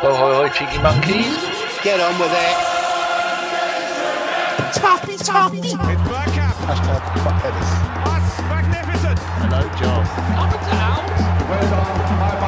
Ho, ho, ho, cheeky monkeys. Get on with it. Toppy, toppy. It's Bergkamp. Hashtag fuck That's magnificent. Hello, John. Up and down. Be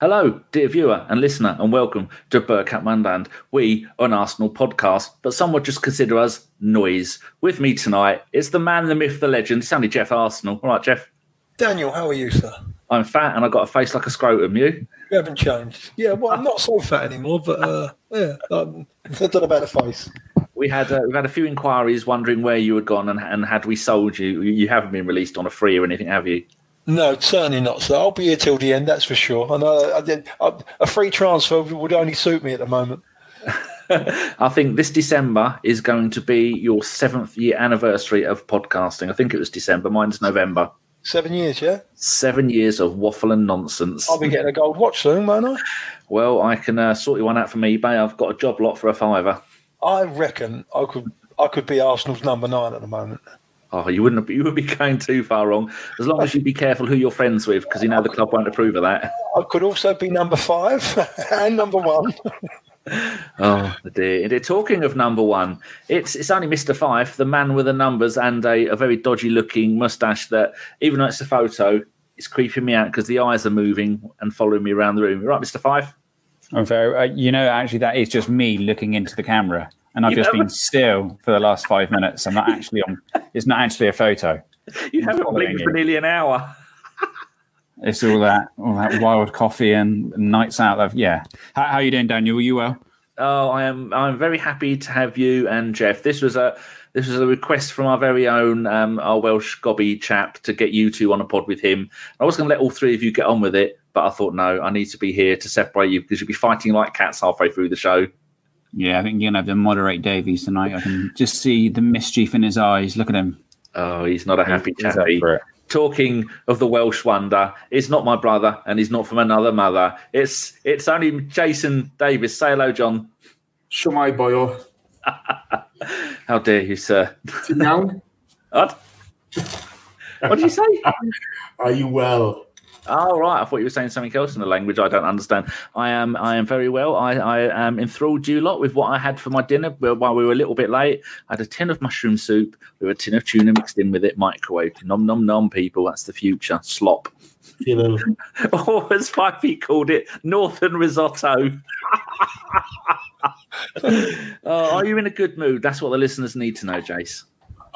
Hello, dear viewer and listener, and welcome to Bergkamp Wonderland. We are an Arsenal podcast, but some would just consider us noise. With me tonight is the man, the myth, the legend. It's only Geoff Arsenal. All right, Geoff. Daniel, how are you, sir? I'm fat and I've got a face like a scrotum. You? You haven't changed. Yeah, well, I'm not so fat anymore, but uh, yeah, um, I don't know about the face. We had uh, we've had a few inquiries wondering where you had gone and, and had we sold you. You haven't been released on a free or anything, have you? No, certainly not, sir. I'll be here till the end, that's for sure. And uh, I did, a free transfer would only suit me at the moment. I think this December is going to be your seventh year anniversary of podcasting. I think it was December. Mine's November. Seven years, yeah? Seven years of waffle and nonsense. I'll be getting a gold watch soon, won't I? Well, I can uh, sort you one out from eBay. I've got a job lot for a fiver. I reckon I could I could be Arsenal's number nine at the moment. Oh, you wouldn't. You would be going too far wrong. As long as you be careful who you're friends with, because you know the club won't approve of that. I could also be number five and number one. Oh dear! dear. Talking of number one, it's it's only Mister Fife, the man with the numbers and a, a very dodgy looking moustache. That even though it's a photo, it's creeping me out because the eyes are moving and following me around the room. You right, Mister Fife? I'm very, uh, you know, actually, that is just me looking into the camera, and I've You just haven't- been still for the last five minutes. I'm not actually on. It's not actually a photo. You haven't blinked you. for nearly an hour. It's all that, all that wild coffee and nights out. Of, yeah. How, how are you doing, Daniel? Are you well? Oh, I am. I'm very happy to have you and Geoff. This was a this was a request from our very own um, our Welsh gobby chap to get you two on a pod with him. I was going to let all three of you get on with it, but I thought no, I need to be here to separate you because you'll be fighting like cats halfway through the show. Yeah, I think you're gonna have to moderate Davies tonight. I can just see the mischief in his eyes. Look at him. Oh, he's not a happy He's up chappy. Talking of the Welsh wonder, it's not my brother, and he's not from another mother. It's it's only Jason Davis. Say hello, John. Siwmai boio. How dare you, sir? Ti'n? What? What did you say? Are you well? Oh right, I thought you were saying something else in the language I don't understand. I am, I am very well. I, I am enthralled you lot with what I had for my dinner. While we were a little bit late, I had a tin of mushroom soup with a tin of tuna mixed in with it, microwave. Nom nom nom, people. That's the future. Slop. Feel Or oh, as Fyffey called it, Northern risotto. oh, are you in a good mood? That's what the listeners need to know, Jace.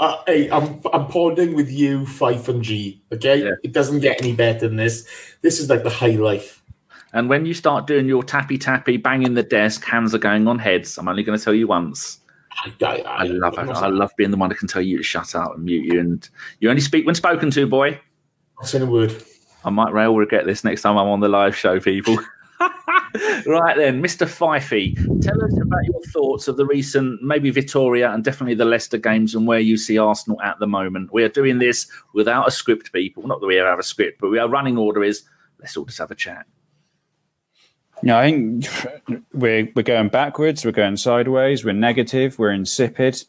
Uh, hey, I'm I'm podding with you, Fife and G. Okay, Yeah. it doesn't get any better than this. This is like the high life. And when you start doing your tappy tappy, banging the desk, hands are going on heads. I'm only going to tell you once. I, I, I love it. I love being the one that can tell you to shut up and mute you, and you only speak when spoken to, boy. Not saying a word. I might rail regret this next time I'm on the live show, people. right then, Mr. Fyffey, tell us about your thoughts of the recent, maybe Victoria and definitely the Leicester games and where you see Arsenal at the moment. We are doing this without a script, people. Not that we have a script, but we are running order is let's all just have a chat. No, I think we're we're going backwards. We're going sideways. We're negative. We're insipid.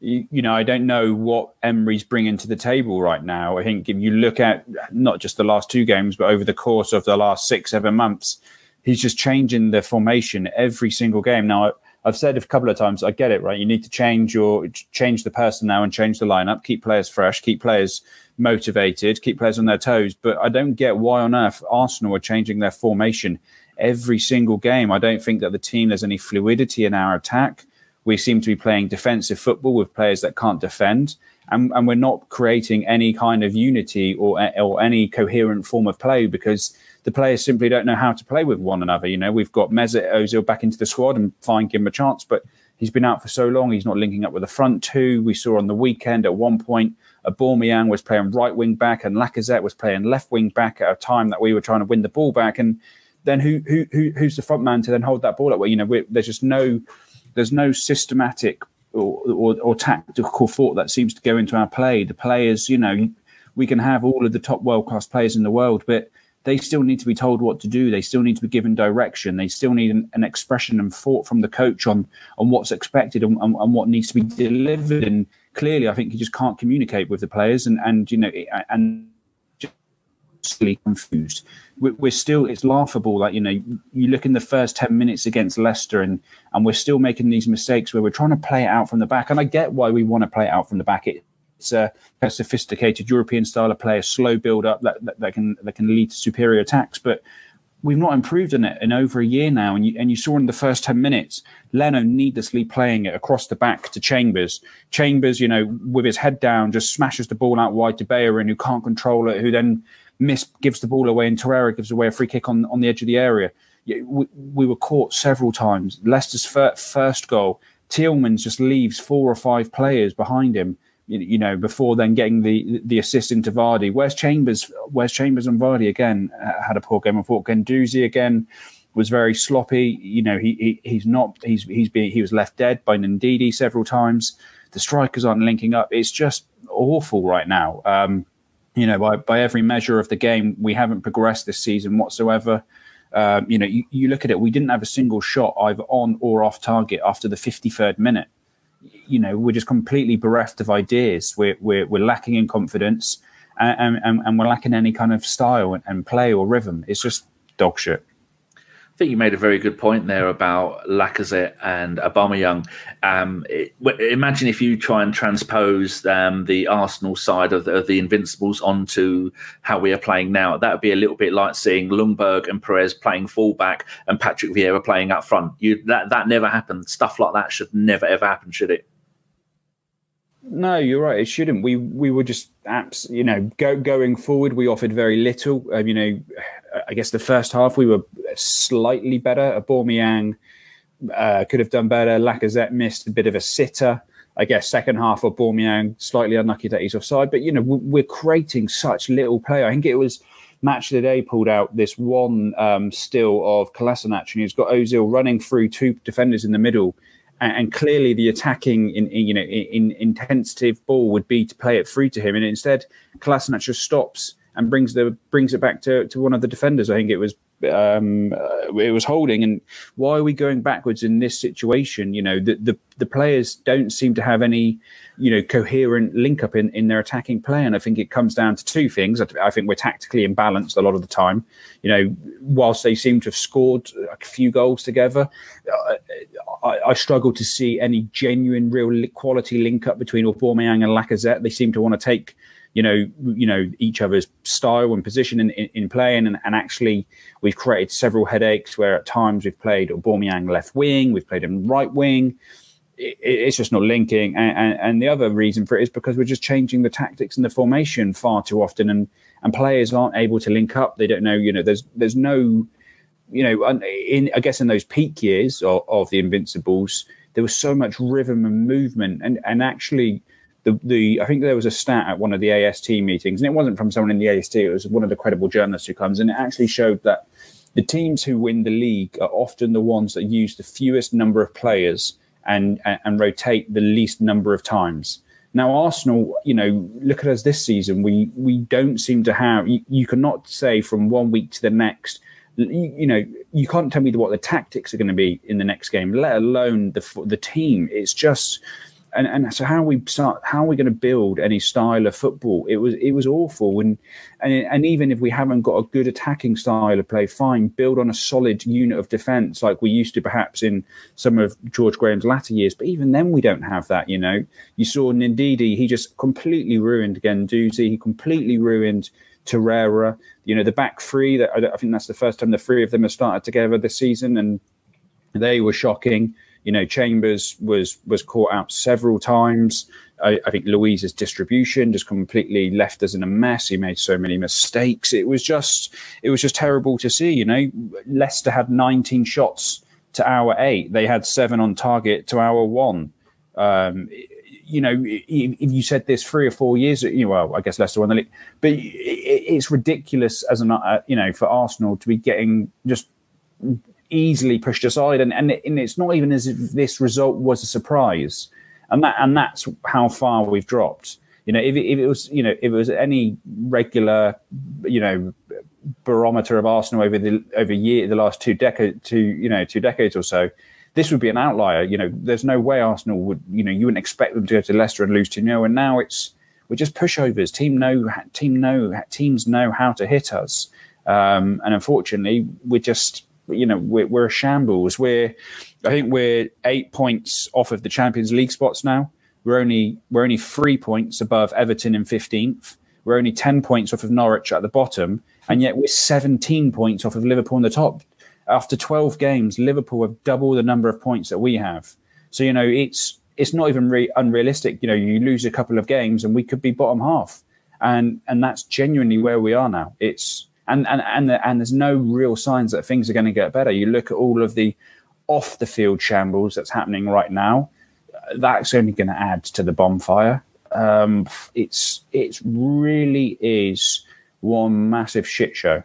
You, you know, I don't know what Emery's bringing to the table right now. I think if you look at not just the last two games, but over the course of the last six, seven months, he's just changing the formation every single game. Now, I've said a couple of times, I get it, right? You need to change your change the person now and change the lineup, keep players fresh, keep players motivated, keep players on their toes. But I don't get why on earth Arsenal are changing their formation every single game. I don't think that the team there's any fluidity in our attack. We seem to be playing defensive football with players that can't defend, and, and we're not creating any kind of unity or or any coherent form of play because the players simply don't know how to play with one another. You know, we've got Mesut Ozil back into the squad and fine, give him a chance, but he's been out for so long. He's not linking up with the front two. We saw on the weekend at one point, Aubameyang was playing right wing back and Lacazette was playing left wing back at a time that we were trying to win the ball back. And then who who, who who's the front man to then hold that ball up? Well, you know, there's just no there's no systematic or, or, or tactical thought that seems to go into our play. The players, you know, we can have all of the top world class players in the world, but they still need to be told what to do. They still need to be given direction. They still need an, an expression and thought from the coach on on what's expected and, and, and what needs to be delivered. And clearly, I think you just can't communicate with the players, and and you know, and just confused. We're still, it's laughable that, you know, you look in the first 10 minutes against Leicester and, and we're still making these mistakes where we're trying to play it out from the back. And I get why we want to play it out from the back. It's a, sophisticated European style of play, a slow build up that, that, that, can, that can lead to superior attacks. But we've not improved in it in over a year now. And you, and you saw in the first 10 minutes, Leno needlessly playing it across the back to Chambers. Chambers, you know, with his head down, just smashes the ball out wide to Bellerin, who can't control it, who then miss gives the ball away, and Torreira gives away a free kick on, on the edge of the area. We, we were caught several times. Leicester's fir- first goal, Tielemans just leaves four or five players behind him. You, know, before then getting the the assist into Vardy. Where's Chambers? Where's Chambers and Vardy again? Uh, had a poor game. I thought Guendouzi again was very sloppy. You know, he, he he's not. He's he's been he was left dead by Ndidi several times. The strikers aren't linking up. It's just awful right now. Um, you know, by, by every measure of the game, we haven't progressed this season whatsoever. Um, you know, you, you, look at it, we didn't have a single shot either on or off target after the 53rd minute. You know, we're just completely bereft of ideas. We're, we're, we're lacking in confidence and, and, and, we're lacking any kind of style and, and play or rhythm. It's just dog shit. I think you made a very good point there about Lacazette and Aubameyang. Um, imagine if you try and transpose um, the Arsenal side of the, of the, Invincibles onto how we are playing now. That would be a little bit like seeing Ljungberg and Pires playing fullback and Patrick Vieira playing up front. You, that that never happened. Stuff like that should never ever happen, should it? No, you're right. It shouldn't. We we were just apps. You know, go, going forward, we offered very little. Um, you know, I guess the first half we were slightly better. Aubameyang uh, could have done better. Lacazette missed a bit of a sitter. I guess second half of Aubameyang slightly unlucky that he's offside. But you know, we're creating such little play. I think it was match of the day pulled out this one um, still of Kolasinac, and he's got Ozil running through two defenders in the middle and, clearly the attacking in, in you know in, in, intensive ball would be to play it through to him, and instead Kolasinac just stops and brings the brings it back to, to one of the defenders. I think it was um, uh, it was holding. And why are we going backwards in this situation? You know, the, the, the players don't seem to have any, you know, coherent link up in, in their attacking play. And I think it comes down to two things. I, I think we're tactically imbalanced a lot of the time. You know, whilst they seem to have scored a few goals together, uh, I, I, struggle to see any genuine, real quality link up between Aubameyang and Lacazette. They seem to want to take you know, you know each other's style and position in, in, in playing, and, and, actually we've created several headaches where at times we've played Aubameyang left wing, we've played him right wing. It, it's just not linking, and, and, and, the other reason for it is because we're just changing the tactics and the formation far too often, and and players aren't able to link up. They don't know, you know, there's there's no, you know, in I guess in those peak years of, of the Invincibles, there was so much rhythm and movement, and and actually the, the I think there was a stat at one of the AST meetings, and it wasn't from someone in the AST. It was one of the credible journalists who comes, and it actually showed that the teams who win the league are often the ones that use the fewest number of players and and, rotate the least number of times. Now, Arsenal, you know, look at us this season. We we don't seem to have. You, you cannot say from one week to the next. You, you, know, you can't tell me what the tactics are going to be in the next game, let alone the the team. It's just and and so how we start how are we going to build any style of football it was it was awful and and and even if we haven't got a good attacking style of play fine build on a solid unit of defense like we used to perhaps in some of George Graham's latter years. But even then we don't have that you know? You saw Ndidi he just completely ruined Guendouzi he completely ruined Torreira. You know the back three that I think that's the first time the three of them have started together this season and they were shocking you know, Chambers was was caught out several times. I, I, think Luiz's distribution just completely left us in a mess. He made so many mistakes. It was just it was just terrible to see. You know, Leicester had 19 shots to our eight. They had seven on target to our one. Um, you know, if you said this three or four years, you know, well, I guess Leicester won the league, but it's ridiculous as an, uh, you know, for Arsenal to be getting just easily pushed aside, and, and, and it's not even as if this result was a surprise, and that and that's how far we've dropped. You know, if it, if it was, you know, if it was any regular, you know, barometer of Arsenal over the over year the last two decades, two you know, two decades or so, this would be an outlier. You know, there's no way Arsenal would, you know, you wouldn't expect them to go to Leicester and lose 2 0. And now it's, we're just pushovers. Team know, team know, teams know how to hit us. Um, and unfortunately, we're just, you know, we're, we're a shambles. We're, I think we're eight points off of the Champions League spots now. We're only, we're only three points above Everton in 15th. We're only 10 points off of Norwich at the bottom. And yet we're 17 points off of Liverpool in the top after 12 games, Liverpool have double the number of points that we have. So, you know, it's it's not even really unrealistic. You know, you lose a couple of games and we could be bottom half. And and that's genuinely where we are now. It's and and and, the, and there's no real signs that things are going to get better. You look at all of the off the field shambles that's happening right now. That's only going to add to the bonfire. Um, it's it's really is one massive shit show.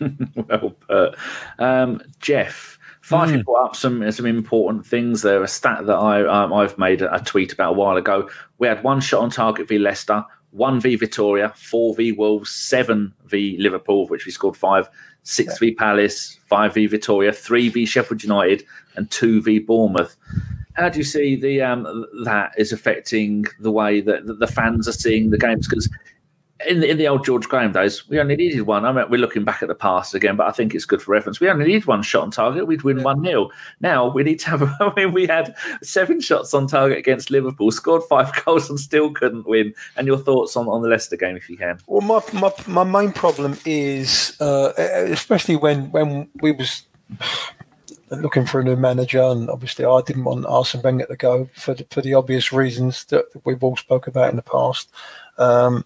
well put. Um, Geoff, Five mm. brought up some some important things there. A stat that I um, I've made a, tweet about a while ago. We had one shot on target v Leicester, one v Victoria, four v Wolves, seven v Liverpool, which we scored five, six yeah. v Palace, five v Victoria, three v Sheffield United, and two v Bournemouth. How do you see the um, that is affecting the way that the fans are seeing the games? Because in the, in the old George Graham days, we only needed one. I mean, we're looking back at the past again, but I think it's good for reference. We only need one shot on target. We'd win yeah. 1 0. Now we need to have, I mean, we had seven shots on target against Liverpool, scored five goals and still couldn't win. And your thoughts on, on the Leicester game, if you can? Well, my, my, my main problem is, uh, especially when, when we was looking for a new manager, and obviously I didn't want Arsene Wenger to go for the, for the obvious reasons that we've all spoke about in the past. Um,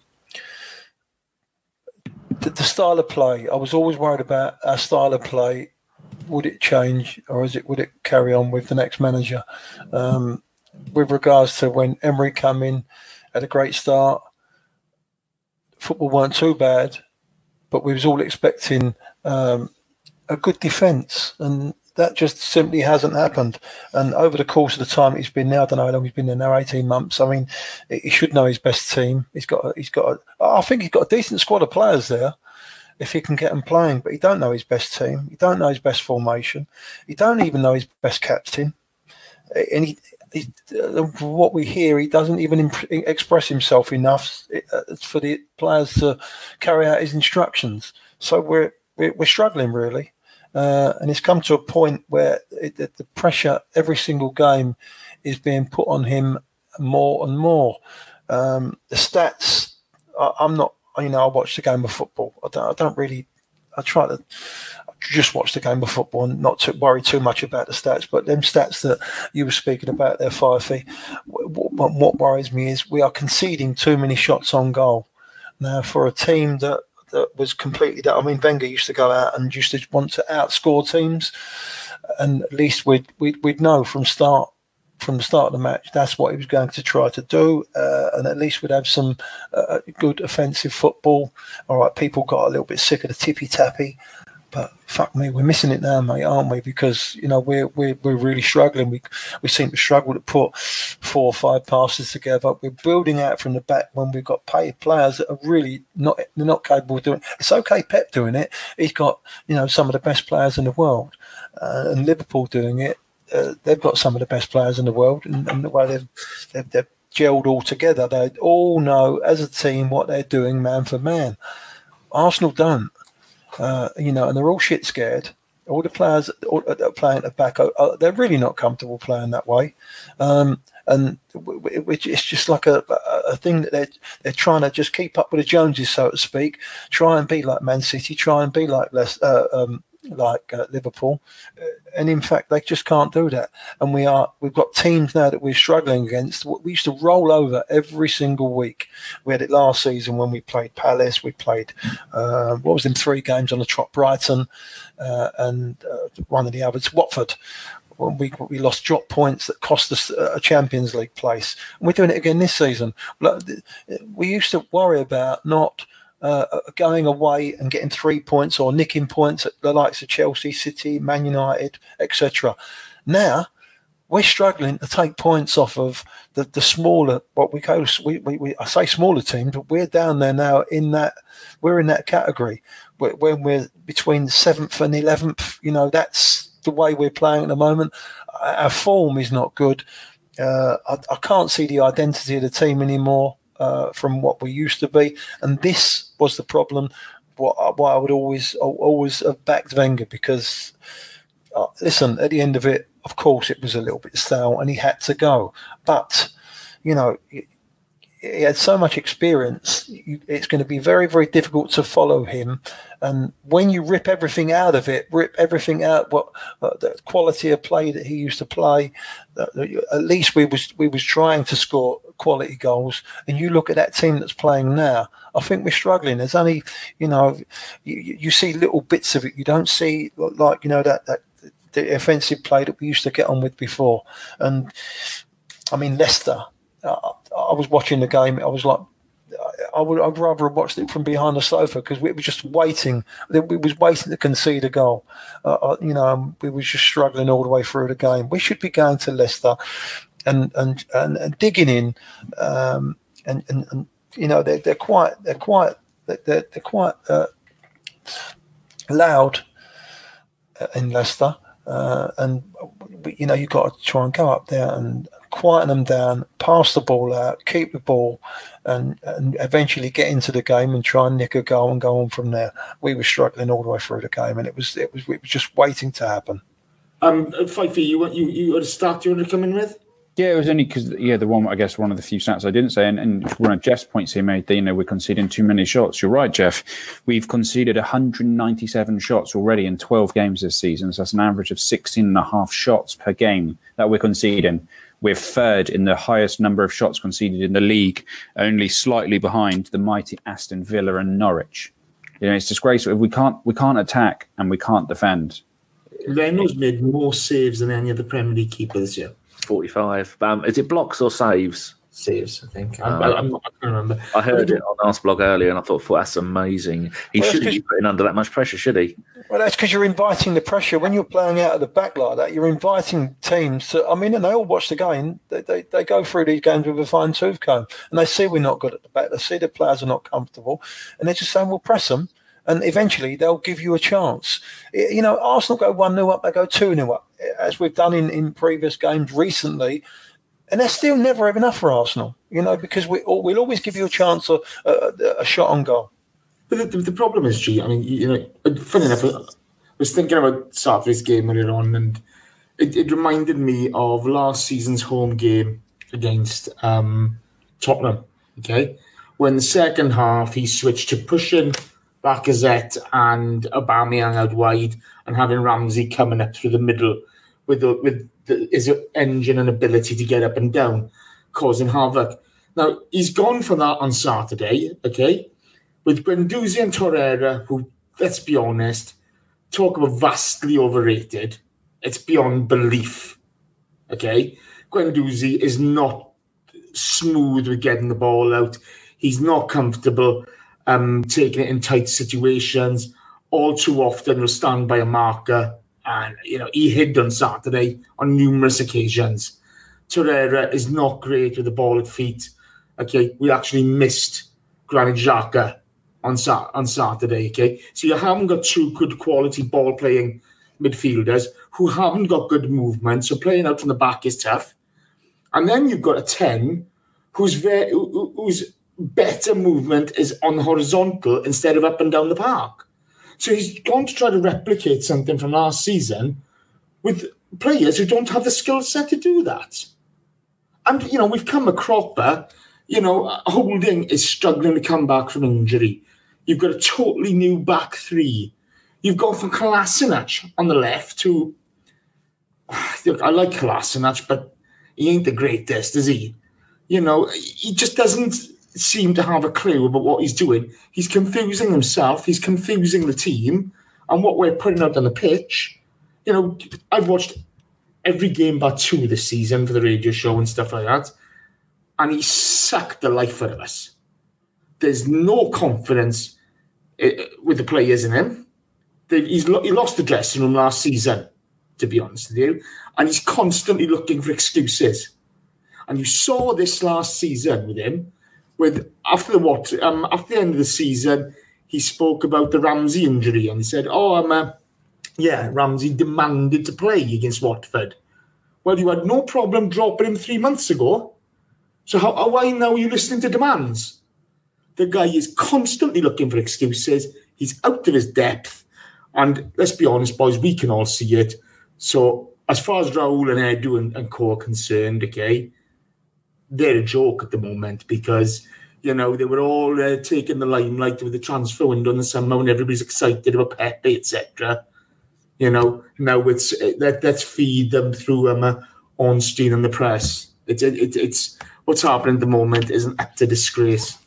the, the, style of play. I was always worried about our style of play. Would it change, or is it would it carry on with the next manager? Um, with regards to when Emery came in, had a great start. Football weren't too bad, but we was all expecting um, a good defence, and that just simply hasn't happened. And over the course of the time he's been there, I don't know how long he's been there now, eighteen months. I mean, he should know his best team. He's got, he's got. A, I think he's got a decent squad of players there, if he can get them playing. But he don't know his best team. He don't know his best formation. He don't even know his best captain. And he, he what we hear, he doesn't even imp- express himself enough uh, for the players to carry out his instructions. So we're, we're struggling really. Uh, and it's come to a point where it, it, the pressure every single game is being put on him more and more. Um, the stats, I, am not, you know, I watch the game of football. I don't, I don't really, I try to just watch the game of football and not to worry too much about the stats. But them stats that you were speaking about there, Fyffey, what, what worries me is we are conceding too many shots on goal. Now, for a team that that was completely. I mean, Wenger used to go out and used to want to outscore teams, and at least we'd we'd, we'd know from start from the start of the match that's what he was going to try to do, uh, and at least we'd have some uh, good offensive football. All right, people got a little bit sick of the tippy tappy. But fuck me, we're missing it now, mate, aren't we? Because you know we're we're, we're really struggling. We we seem to struggle to put four or five passes together. We're building out from the back when we've got paid players that are really not they're not capable of doing. It. It's okay, Pep doing it. He's got you know some of the best players in the world, uh, and Liverpool doing it. Uh, they've got some of the best players in the world, and, and the way they've, they've, they've gelled all together. They all know as a team what they're doing, man for man. Arsenal don't uh, you know, and they're all shit scared. All the players that are playing at the back, they're really not comfortable playing that way. Um, and it's just like a, a thing that they're they're trying to just keep up with the Joneses, so to speak. Try and be like Man City. Try and be like less uh, um, like uh, Liverpool, uh, and in fact they just can't do that. And we are we've got teams now that we're struggling against. We used to roll over every single week. We had it last season when we played Palace. We played uh, what was in three games on the trot, Brighton, uh, and uh, one of the others, Watford. When we we lost drop points that cost us a Champions League place, and we're doing it again this season. We used to worry about not uh, going away and getting three points or nicking points at the likes of Chelsea, City, Man United, etc. Now we're struggling to take points off of the, the smaller what we call we, we, we, I say smaller teams, but we're down there now in that we're in that category when we're between seventh and eleventh. You know that's the way we're playing at the moment. Our form is not good. Uh, I, I, can't see the identity of the team anymore uh, from what we used to be, and this was the problem. What, what I would always always have backed Wenger because, uh, listen, at the end of it, of course, it was a little bit stale, and he had to go. But you know, he had so much experience. It's going to be very, very difficult to follow him. And when you rip everything out of it, rip everything out, what uh, the quality of play that he used to play, uh, at least we was we was trying to score quality goals. And you look at that team that's playing now. I think we're struggling. There's only, you know, you, you see little bits of it. You don't see like you know that that the offensive play that we used to get on with before. And I mean Leicester uh, I was watching the game. I was like, I would I'd rather have watched it from behind the sofa because we were just waiting. We was waiting to concede a goal. Uh, uh you know, we were just struggling all the way through the game. We should be going to Leicester and and and, digging in. Um, and, and, and you know they're, they're quite they're quite they're, they're quite uh, loud in Leicester. Uh, and you know you've got to try and go up there and quieten them down, pass the ball out, keep the ball, and, and eventually get into the game and try and nick a goal and go on from there. We were struggling all the way through the game, and it was it was it was just waiting to happen. Um, Fyffey, you you you got a start you want to come in with? Yeah, it was only because yeah, the one I guess one of the few stats I didn't say, and, and one of Geoff's points he made, that, you know, we're conceding too many shots. You're right, Geoff. We've conceded 197 shots already in 12 games this season, so that's an average of 16 and a half shots per game that we're conceding. We're third in the highest number of shots conceded in the league, only slightly behind the mighty Aston Villa and Norwich. You know, it's disgraceful. We can't we can't attack and we can't defend. Reynolds made more saves than any other Premier League keeper this year. Forty-five. Um, is it blocks or saves? saves. I think um, I, I'm not, I can't remember. I heard it on Arseblog earlier, and I thought, "Well, that's amazing." He well, shouldn't be putting under that much pressure, should he? Well, that's because you're inviting the pressure when you're playing out of the back like that. You're inviting teams to. I mean, and they all watch the game. They, they, they go through these games with a fine tooth comb, and they see we're not good at the back. They see the players are not comfortable, and they're just saying, "We'll press them." And eventually they'll give you a chance. You know, Arsenal go 1 0 up, they go 2 0 up, as we've done in, in previous games recently and that's still never enough for Arsenal, you know, because we we'll always give you a chance of a, a shot on goal. But the, the, problem is, G. I mean, you know, funny enough, I was thinking about Saturday's game earlier on, and it, it reminded me of last season's home game against um, Tottenham. Okay, when the second half he switched to pushing Lacazette and Aubameyang out wide, and having Ramsey coming up through the middle with the, with the, his engine and ability to get up and down, causing havoc. Now he's gone for that on Saturday, okay, with Guendouzi and Torreira, who let's be honest, talk about vastly overrated. It's beyond belief. Okay, Guendouzi is not smooth with getting the ball out. He's not comfortable um, taking it in tight situations. All too often, will stand by a marker and you know he hid on Saturday on numerous occasions. Torreira is not great with the ball at feet. Okay, we actually missed Granit Xhaka on on Saturday. Okay, so you haven't got two good quality ball playing midfielders who haven't got good movement. So playing out from the back is tough. And then you've got a ten who's very whose better movement is on horizontal instead of up and down the park. So he's gone to try to replicate something from last season with players who don't have the skill set to do that. And, you know, we've come a cropper. You know, Holding is struggling to come back from injury. You've got a totally new back three. You've got from Kolasinac on the left, who, look, I like Kolasinac, but he ain't the greatest, is he? You know, he just doesn't seem to have a clue about what he's doing. He's confusing himself. He's confusing the team and what we're putting out on the pitch. You know, I've watched every game but two this season for the radio show and stuff like that, and he sucked the life out of us. There's no confidence eh, with the players in him. He's he lost the dressing room last season, to be honest with you, and he's constantly looking for excuses. And you saw this last season with him with after the what um, after the end of the season, he spoke about the Ramsey injury and he said, "Oh, I'm uh, yeah, Ramsey demanded to play against Watford. Well, you had no problem dropping him three months ago. So how, how why now are you listening to demands? The guy is constantly looking for excuses. He's out of his depth. And let's be honest, boys, we can all see it. So as far as Raul and Edu and, and Co are concerned, okay, they're a joke at the moment because you know they were all uh, taking the limelight with the transfer window in the summer when everybody's excited about Pepe, etc. You know, now it's uh, let, let's feed them through um, uh, Ornstein and the press. It's it, it's what's happening at the moment is an utter disgrace.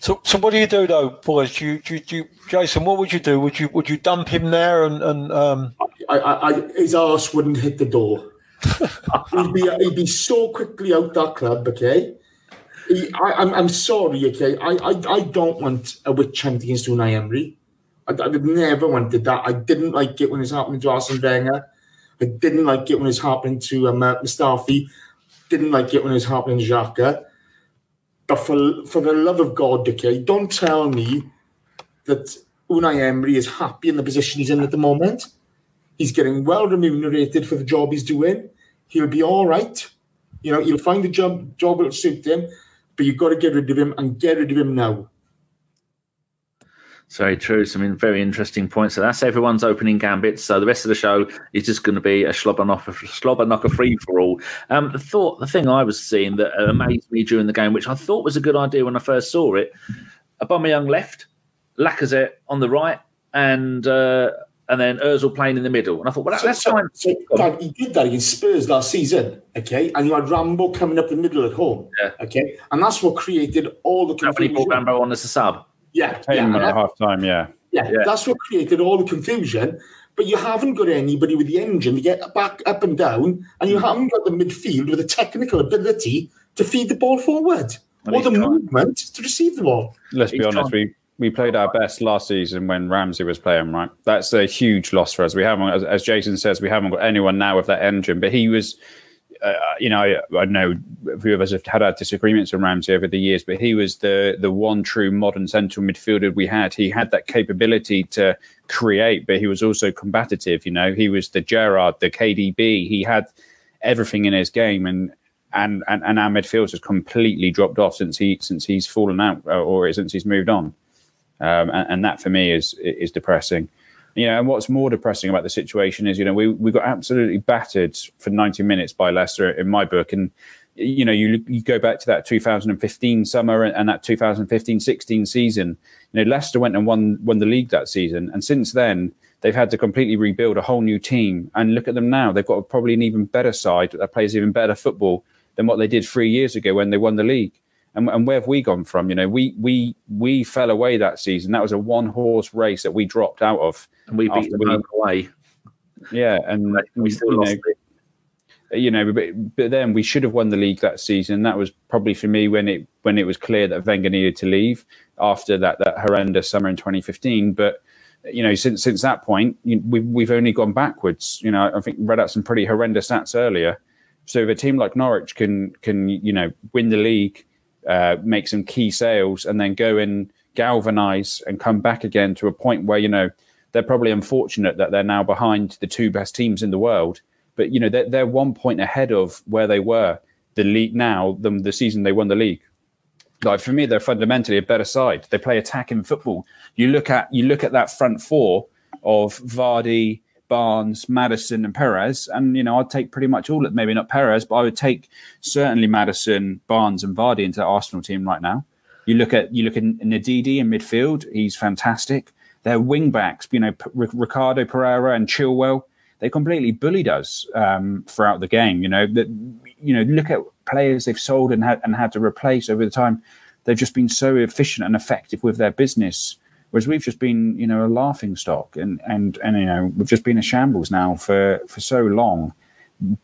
So, so what do you do though, boys? Do you, do you, do you, Jason, what would you do? Would you would you dump him there and and um... I, I, I, his arse wouldn't hit the door. He'd be he'd be so quickly out that club. Okay, he, I, I'm I'm sorry. Okay, I, I I don't want a witch hunt against Unai Emery. I, never wanted that. I didn't like it when it was happening to Arsene Wenger. I didn't like it when it was happening to um, uh, Mustafi. Didn't like it when it was happening to Xhaka. But for for the love of God, okay, don't tell me that Unai Emery is happy in the position he's in at the moment. He's getting well remunerated for the job he's doing. He'll be all right. You know, he'll find a job job that'll suit him, but you've got to get rid of him and get rid of him now. Very true. Some very interesting points. So that's everyone's opening gambits. So the rest of the show is just going to be a slobber knocker, free for all. Um, the thought, the thing I was seeing that amazed me during the game, which I thought was a good idea when I first saw it, Aubameyang left, Lacazette on the right, and uh, and then Özil playing in the middle. And I thought, well, so, that's so, fine. So, Dad, he did that against Spurs last season, okay? And you had Rambo coming up the middle at home, yeah. okay? And that's what created all the confusion. When Rambo on as a sub. Yeah, yeah, yeah. at half time, yeah. yeah. Yeah, that's what created all the confusion. But you haven't got anybody with the engine to get back up and down, and you mm. haven't got the midfield with the technical ability to feed the ball forward or the trying. movement to receive the ball. Let's he's be honest, trying. we we played our best last season when Ramsey was playing, right? That's a huge loss for us. We haven't, as, as Jason says, we haven't got anyone now with that engine. But he was, uh, you know, I, I, know a few of us have had our disagreements with Ramsey over the years, but he was the the one true modern central midfielder we had. He had that capability to create, but he was also combative. You know, he was the Gerrard, the KDB. He had everything in his game, and and and, and our midfield has completely dropped off since he since he's fallen out uh, or since he's moved on. Um, and, and, that for me is is depressing. You know, and what's more depressing about the situation is, you know, we we got absolutely battered for 90 minutes by Leicester in my book, and you know, you you go back to that 2015 summer and that 2015-16 season. You know, Leicester went and won won the league that season, and since then they've had to completely rebuild a whole new team. And look at them now; they've got probably an even better side that plays even better football than what they did three years ago when they won the league. And, and where have we gone from? You know, we we we fell away that season. That was a one horse race that we dropped out of. And we beat them away. Yeah, and we still you lost know, it you know, but, but then we should have won the league that season. That was probably for me when it when it was clear that Wenger needed to leave after that that horrendous summer in 2015. But you know, since since that point, you, we've we've only gone backwards. You know, I think read out some pretty horrendous stats earlier. So if a team like Norwich can can you know win the league uh, make some key sales, and then go and galvanize and come back again to a point where you know they're probably unfortunate that they're now behind the two best teams in the world. But you know they're, they're one point ahead of where they were the league now than the season they won the league. Like for me, they're fundamentally a better side. They play attacking football. You look at you look at that front four of Vardy, Barnes, Maddison, and Perez. And, you know, I'd take pretty much all of maybe not Perez, but I would take certainly Maddison, Barnes, and Vardy into the Arsenal team right now. You look at you look at Ndidi in midfield, he's fantastic. Their wing backs, you know, P- Ricardo Pereira and Chilwell, they completely bullied us um, throughout the game. You know, that you know, look at players they've sold and had and had to replace over the time. They've just been so efficient and effective with their business. Whereas we've just been, you know, a laughing stock, and and and you know, we've just been a shambles now for for so long.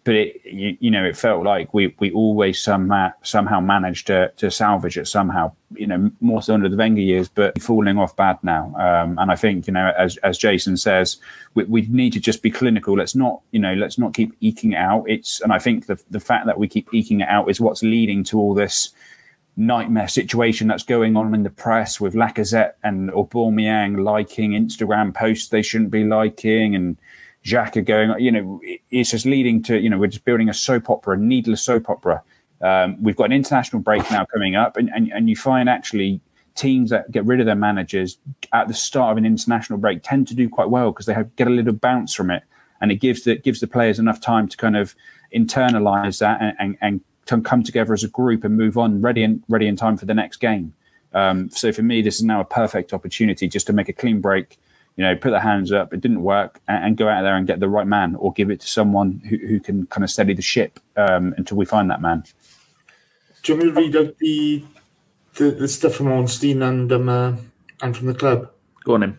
But it, you, you know, it felt like we we always somehow somehow managed to to salvage it somehow. You know, more so under the Wenger years, but falling off bad now. Um, and I think you know, as as Jason says, we, we need to just be clinical. Let's not, you know, let's not keep eking it out. It's and I think the the fact that we keep eking it out is what's leading to all this nightmare situation that's going on in the press with Lacazette and Aubameyang liking Instagram posts they shouldn't be liking, and Xhaka going, you know, it's just leading to, you know, we're just building a soap opera, a needless soap opera. Um, we've got an international break now coming up, and, and, and you find actually teams that get rid of their managers at the start of an international break tend to do quite well because they have, get a little bounce from it, and it gives the gives the players enough time to kind of internalize that and, and, and to come together as a group and move on ready and ready in time for the next game. Um, so for me, this is now a perfect opportunity just to make a clean break. You know, put the hands up. It didn't work, and, and go out there and get the right man, or give it to someone who, who can kind of steady the ship um, until we find that man. Do you want me to read out the the, the stuff from Ornstein and um, uh, and from the club? Go on, in.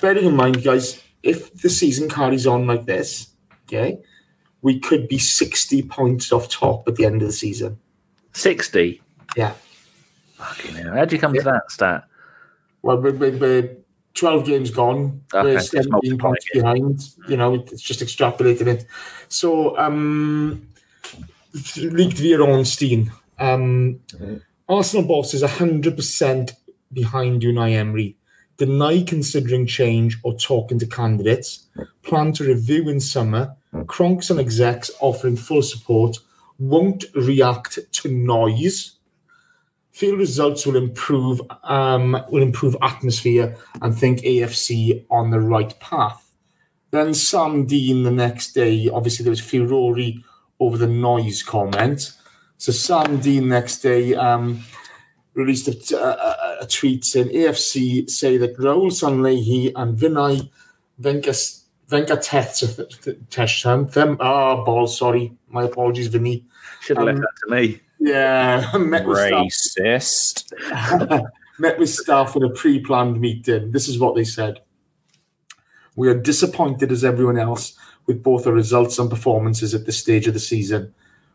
Bearing in mind, guys, if the season carries on like this, okay, we could be sixty points off top at the end of the season. 60. Yeah. Fucking hell. How'd you come to that stat? Well, we're, we're, we're 12 games gone. Okay, we're 17 points it. behind. You know, it's just extrapolating it. So, um, leaked via Ornstein. Um, Arsenal boss is 100% behind Unai Emery. Deny considering change or talking to candidates. Plan to review in summer. Kroenkes and execs offering full support. Won't react to noise Field results will improve um, will improve atmosphere and think AFC on the right path. Then Sam Dean the next day, obviously there was furore over the noise comment. So Sam Dean next day um, released a, a, a tweet saying AFC say that Raul Sanllehi and Vinay Venkas Venkatesham, them ah ball, sorry, my apologies, Vinny. Should have left Um, that to me. Yeah, met with staff Racist. met with staff in a pre-planned meeting. This is what they said. We are disappointed as everyone else with both the results and performances at this stage of the season.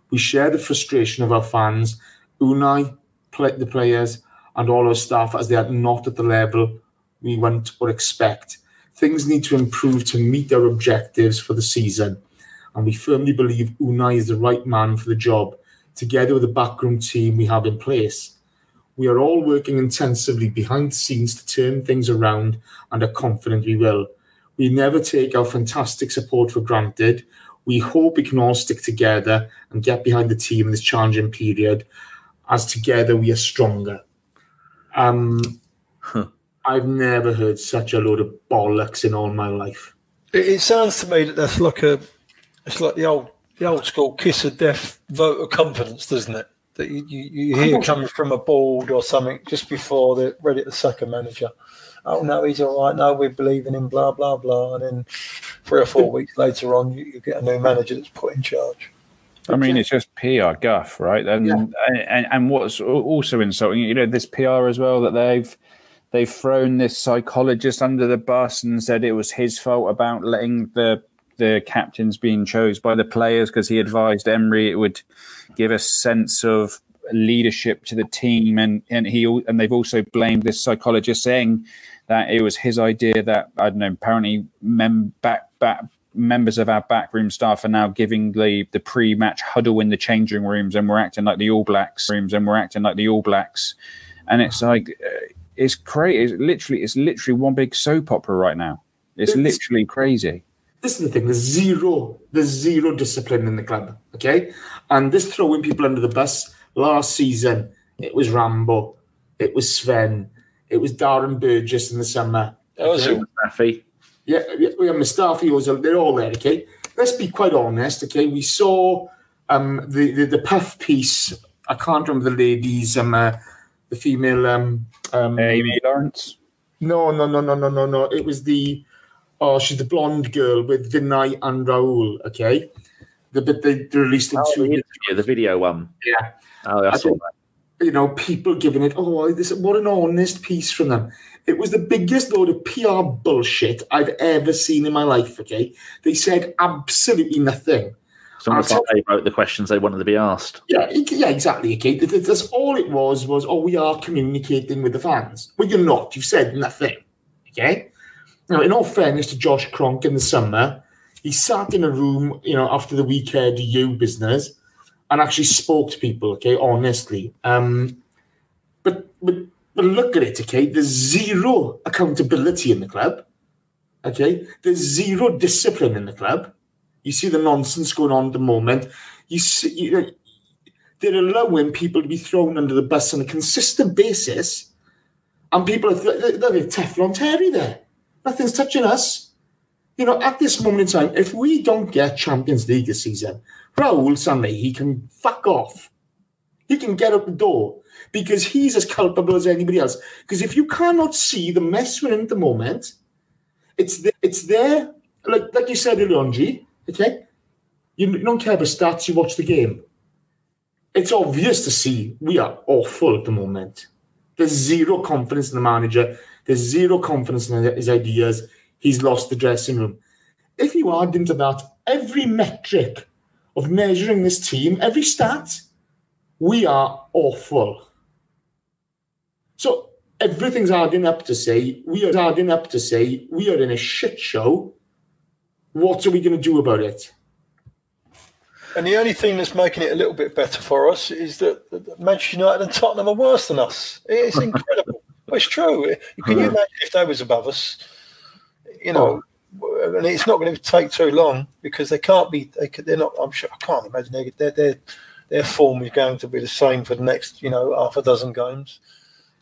We share the frustration of our fans, Unai, play, the players, and all our staff as they are not at the level we want or expect. Things need to improve to meet our objectives for the season, and we firmly believe Unai is the right man for the job, together with the backroom team we have in place. We are all working intensively behind the scenes to turn things around and are confident we will. We never take our fantastic support for granted. We hope we can all stick together and get behind the team in this challenging period, as together we are stronger. Um, I've never heard such a load of bollocks in all my life. It, it sounds to me that that's like a, it's like the old the old school kiss of death vote of confidence, doesn't it? That you, you, you hear coming from a board or something just before they're ready to sack a manager. Oh no, he's all right. No, we believe in him. Blah blah blah. And then three or four weeks later on, you, you get a new manager that's put in charge. I mean, it's just PR guff, right? And, Yeah. and and what's also insulting, you know, this PR as well that they've they've thrown this psychologist under the bus and said it was his fault about letting the the captains being chose by the players because he advised Emery it would give a sense of leadership to the team, and and he and they've also blamed this psychologist saying that it was his idea that I don't know. Apparently, mem- back back members of our backroom staff are now giving the the pre-match huddle in the changing rooms, and we're acting like the All Blacks rooms, and we're acting like the All Blacks, and it's like uh, it's crazy. It's literally it's literally one big soap opera right now. It's It's- literally crazy. this is the thing. There's zero, there's zero discipline in the club. Okay, and this throwing people under the bus. Last season, it was Rambo, it was Sven, it was Darren Burgess in the summer. That was okay? it. Yeah, yeah, we have Mustafi. Was they're all there. Okay, let's be quite honest. Okay, we saw um the the, the puff piece. I can't remember the ladies. Um, uh, the female. Um, um, Amy Lawrence. no, no, no, no, no, no, no. It was the oh, she's the blonde girl with Vinay and Raul. Okay, the but they they released in Oh, two. the interview, the video one. Yeah. Oh, I I saw think- that. you know, people giving it, oh, this what an honest piece from them. It was the biggest load of PR bullshit I've ever seen in my life. Okay, they said absolutely nothing. Almost like they wrote the questions they wanted to be asked. Yeah, yeah, exactly. Okay, That- that- that's all it was. Was oh, we are communicating with the fans. Well, you're not. You said nothing. Okay. Now, in all fairness to Josh Kroenke in the summer, he sat in a room, you know, after the weekend you business, and actually spoke to people. Okay, honestly. Um, but but but look at it. Okay, there's zero accountability in the club. Okay, there's zero discipline in the club. You see the nonsense going on at the moment. You see, you know, they're allowing people to be thrown under the bus on a consistent basis, and people are th- they're Teflon Terry there. Nothing's touching us. You know, at this moment in time, if we don't get Champions League this season, Raul Sunday, he can fuck off. He can get out the door because he's as culpable as anybody else. Because if you cannot see the mess we're in at the moment, it's there, it's there. Like like you said G. Okay, you, you don't care about stats. You watch the game. It's obvious to see we are awful at the moment. There's zero confidence in the manager. There's zero confidence in his ideas. He's lost the dressing room. If you add into that every metric of measuring this team, every stat, we are awful. So everything's adding up to say we are adding up to say we are in a shit show. What are we going to do about it? And the only thing that's making it a little bit better for us is that Manchester United and Tottenham are worse than us. It's incredible. but it's true. Can you imagine if they was above us? You know, oh. and it's not going to take too long because they can't be. They, they're not. I'm sure. I can't imagine they, their their their form is going to be the same for the next, you know, half a dozen games.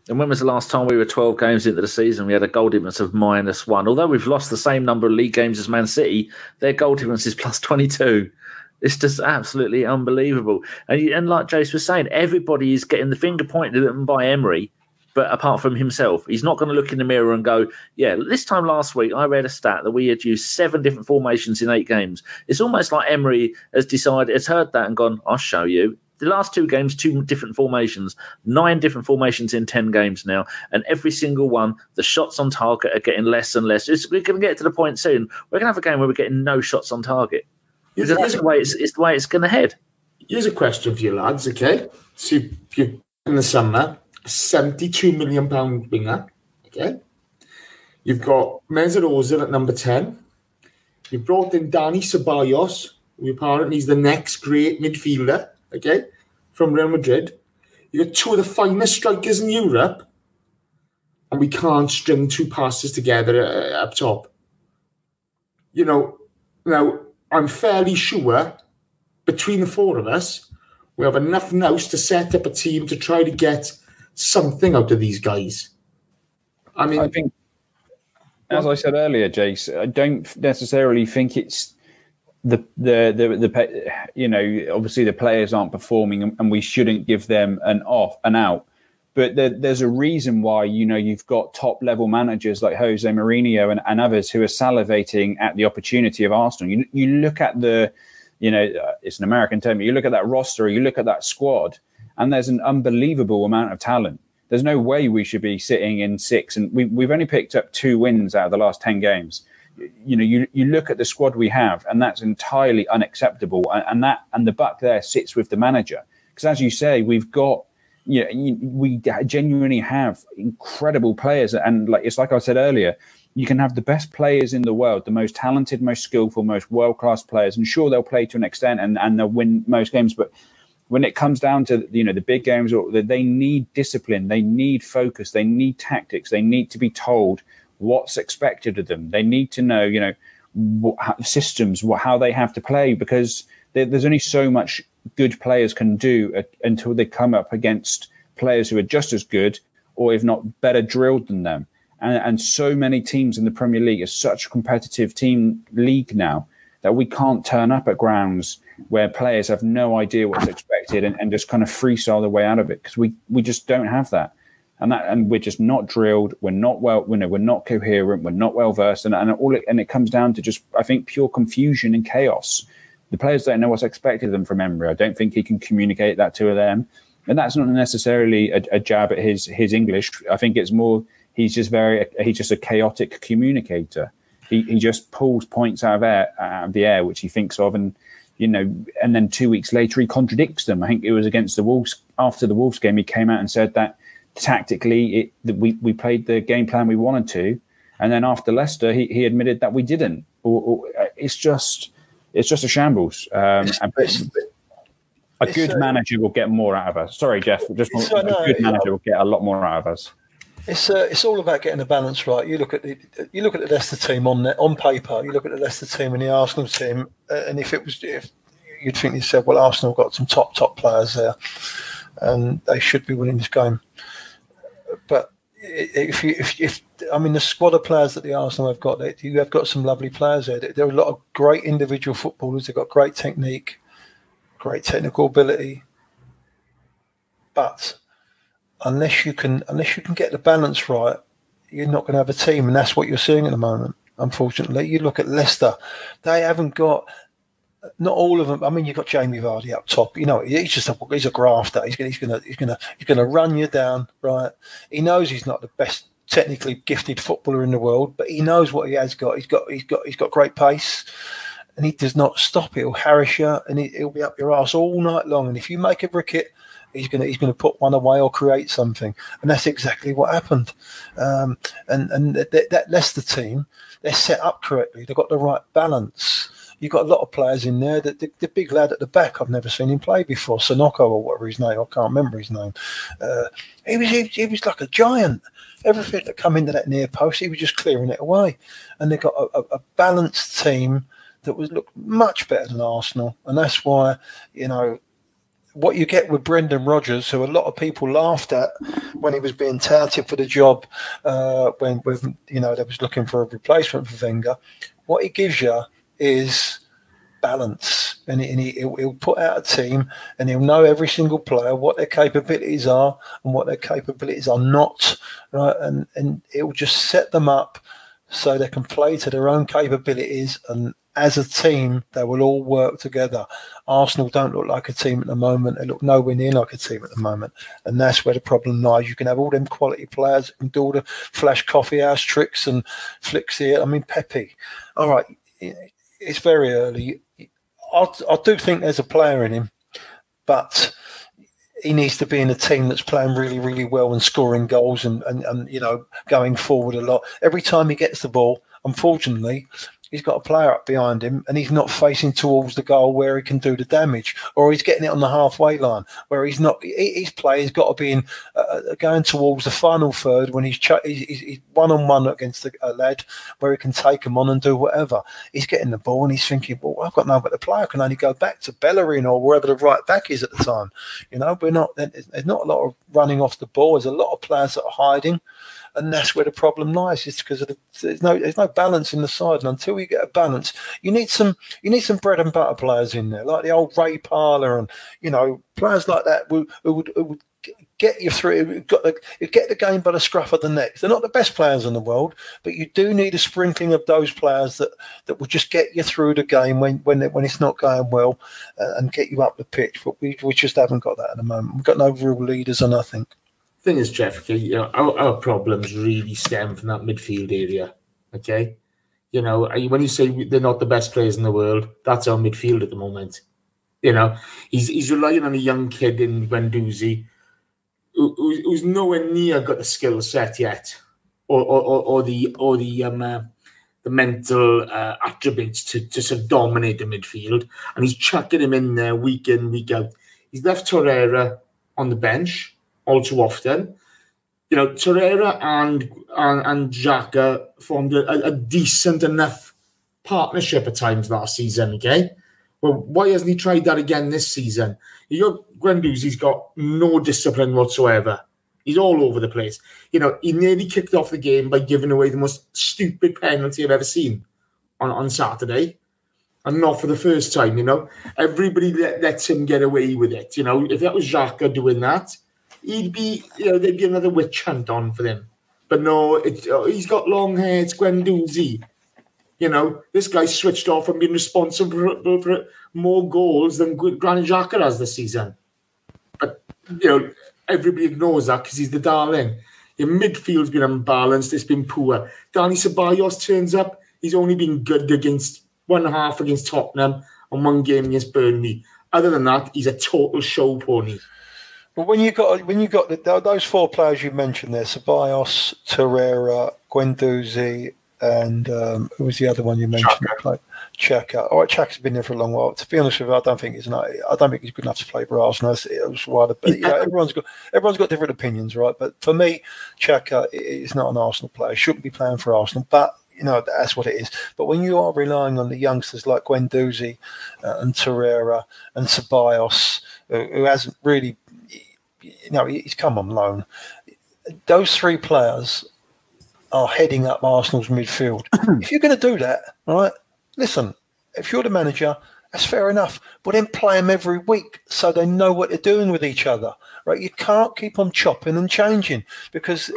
And when was the last time we were 12 games into the season? We had a goal difference of minus one. Although we've lost the same number of league games as Man City, their goal difference is plus 22. It's just absolutely unbelievable. And, and like Jace was saying, everybody is getting the finger pointed at them by Emery, but apart from himself, he's not going to look in the mirror and go, Yeah, this time last week, I read a stat that we had used seven different formations in eight games. It's almost like Emery has decided, has heard that and gone, I'll show you. The last two games, two different formations, nine different formations in 10 games now. And every single one, the shots on target are getting less and less. It's, we're going to get to the point soon. We're going to have a game where we're getting no shots on target. Here's, Because that's the way it's, it's the way it's going to head. here's a question for you lads, okay? So you, you in the summer, 72 million pound winger, okay? You've got Mesut Ozil at number 10. You've brought in Dani Ceballos, who apparently is the next great midfielder, okay, from Real Madrid. You've got two of the finest strikers in Europe, and we can't string two passes together uh, up top. You know, now I'm fairly sure between the four of us, we have enough nous to set up a team to try to get something out of these guys. I mean, I think, as I said earlier, Jace, I don't necessarily think it's the the the, the you know obviously the players aren't performing and, we shouldn't give them an off an out. But there, there's a reason why you know you've got top level managers like Jose Mourinho and, and others who are salivating at the opportunity of Arsenal. You you look at the you know uh, it's an American term. You look at that roster, you look at that squad, and there's an unbelievable amount of talent. There's no way we should be sitting in six, and we, we've only picked up two wins out of the last ten games. You know, you you look at the squad we have, and that's entirely unacceptable. And, and that and the buck there sits with the manager, because as you say, we've got you know, we genuinely have incredible players, and like it's like I said earlier, you can have the best players in the world, the most talented, most skillful, most world class players, and sure they'll play to an extent and, and they'll win most games, but when it comes down to you know the big games, or they need discipline, they need focus, they need tactics, they need to be told what's expected of them. They need to know, you know, what, systems, what, how they have to play, because there, there's only so much good players can do uh, until they come up against players who are just as good, or if not better drilled than them. And, and so many teams in the Premier League is such a competitive team league now that we can't turn up at grounds where players have no idea what's expected and, and just kind of freestyle their way out of it because we, we just don't have that. And that and we're just not drilled. We're not well. You know, we're not coherent. We're not well versed, and, and all it, and it comes down to just I think pure confusion and chaos. The players don't know what's expected of them from Emery. I don't think he can communicate that to them, and that's not necessarily a, a jab at his his English. I think it's more he's just very he's just a chaotic communicator. He he just pulls points out of air out of the air which he thinks of, and you know, and then two weeks later he contradicts them. I think it was against the Wolves after the Wolves game. He came out and said that tactically it, we we played the game plan we wanted to, and then after Leicester he, he admitted that we didn't. Or, or uh, it's just it's just a shambles. Um, and- a good manager will get more out of us. Sorry, Jeff. Just It's, a no, good yeah. manager will get a lot more out of us. It's uh, it's all about getting the balance right. You look at the you look at the Leicester team on the, on paper. You look at the Leicester team and the Arsenal team, uh, and if it was if you'd think you said, well, Arsenal got some top top players there, and they should be winning this game. If you if, if I mean the squad of players that the Arsenal have got, they, you have got some lovely players there. There are a lot of great individual footballers. They've got great technique, great technical ability, but unless you can unless you can get the balance right, you're not going to have a team, and that's what you're seeing at the moment. Unfortunately, you look at Leicester; they haven't got not all of them. I mean, you've got Jamie Vardy up top. You know, he's just a he's a grafter. He's gonna he's gonna he's gonna he's gonna run you down. Right? He knows he's not the best technically gifted footballer in the world, but he knows what he has got. He's got he's got he's got great pace. And he does not stop. He'll harass you, and he, he'll be up your ass all night long. And if you make a ricket, he's to he's to put one away or create something, and that's exactly what happened. Um, and and that, that Leicester team, they're set up correctly. They've got the right balance. You've got a lot of players in there. That the, the, big lad at the back, I've never seen him play before. Sonoko or whatever his name, I can't remember his name. Uh, he was he, he, was like a giant. Everything that come into that near post, he was just clearing it away. And they got a, a, a balanced team that was looked much better than Arsenal, and that's why you know what you get with Brendan Rodgers, who a lot of people laughed at when he was being touted for the job, uh, when, when you know they was looking for a replacement for Wenger. What he gives you is balance, and, he, and he, he'll put out a team, and he'll know every single player what their capabilities are and what their capabilities are not, right? And and it will just set them up so they can play to their own capabilities and as a team, they will all work together. Arsenal don't look like a team at the moment. They look nowhere near like a team at the moment. And that's where the problem lies. You can have all them quality players and do all the flash coffee house tricks and flicks here. I mean, Pepe. All right, it's very early. I, I do think there's a player in him, but he needs to be in a team that's playing really, really well and scoring goals and, and, and you know, going forward a lot. Every time he gets the ball, unfortunately, he's got a player up behind him and he's not facing towards the goal where he can do the damage, or he's getting it on the halfway line where he's not. His play's got to be in uh, uh, going towards the final third when he's he's one on one against a lad where he can take him on and do whatever. He's getting the ball and he's thinking, well, I've got no but the player. Can only go back to Bellerin or wherever the right back is at the time. You know, we're not. There's not a lot of running off the ball. There's a lot of players that are hiding and that's where the problem lies. It's because the, there's no there's no balance in the side, and until you get a balance, you need some you need some bread and butter players in there, like the old Ray Parlour, and you know players like that who, who would, who would get you through. Got the, get the game by the scruff of the neck. They're not the best players in the world, but you do need a sprinkling of those players that, that will just get you through the game when when when it's not going well, uh, and get you up the pitch. But we we just haven't got that at the moment. We've got no real leaders, I think thing is, Jeff, okay, you know, our, our problems really stem from that midfield area. Okay, you know, when you say they're not the best players in the world, that's our midfield at the moment. You know, he's he's relying on a young kid in Guendouzi who, who's nowhere near got the skill set yet, or or, or, or the or the um uh, the mental uh, attributes to, to sort of dominate the midfield, and he's chucking him in there week in week out. He's left Torreira on the bench all too often. You know, Torreira and and, and Xhaka formed a, a, decent enough partnership at times last season. Okay, well, why hasn't he tried that again this season? You got Guendouzi's got no discipline whatsoever. He's all over the place. You know, he nearly kicked off the game by giving away the most stupid penalty I've ever seen on, on Saturday. And not for the first time, you know. Everybody let, lets him get away with it. You know, if that was Xhaka doing that, he'd be, you know, there'd be another witch hunt on for them. But no, it, oh, he's got long hair. It's Guendouzi. You know, this guy switched off and been responsible for, for more goals than Granit Xhaka has this season. But, you know, everybody ignores that because he's the darling. Your midfield's been unbalanced. It's been poor. Dani Ceballos turns up. He's only been good against one half against Tottenham and one game against Burnley. Other than that, he's a total show pony. But when you got when you got the, those four players you mentioned there, Ceballos, Torreira, Guendouzi, and um, who was the other one you mentioned? played? Xhaka. All right, Xhaka's been there for a long while. To be honest with you, I don't think he's not. I don't think he's good enough to play for Arsenal. It's- It was rather, but you know, everyone's got everyone's got different opinions, right? But for me, Xhaka is not an Arsenal player. Shouldn't be playing for Arsenal, but. You know that's what it is. But when you are relying on the youngsters like Guendouzi uh, and Torreira and Ceballos, who, who hasn't really, you know, he's come on loan. Those three players are heading up Arsenal's midfield. if you're going to do that, right? listen, if you're the manager, that's fair enough. But then play them every week so they know what they're doing with each other. Right? You can't keep on chopping and changing because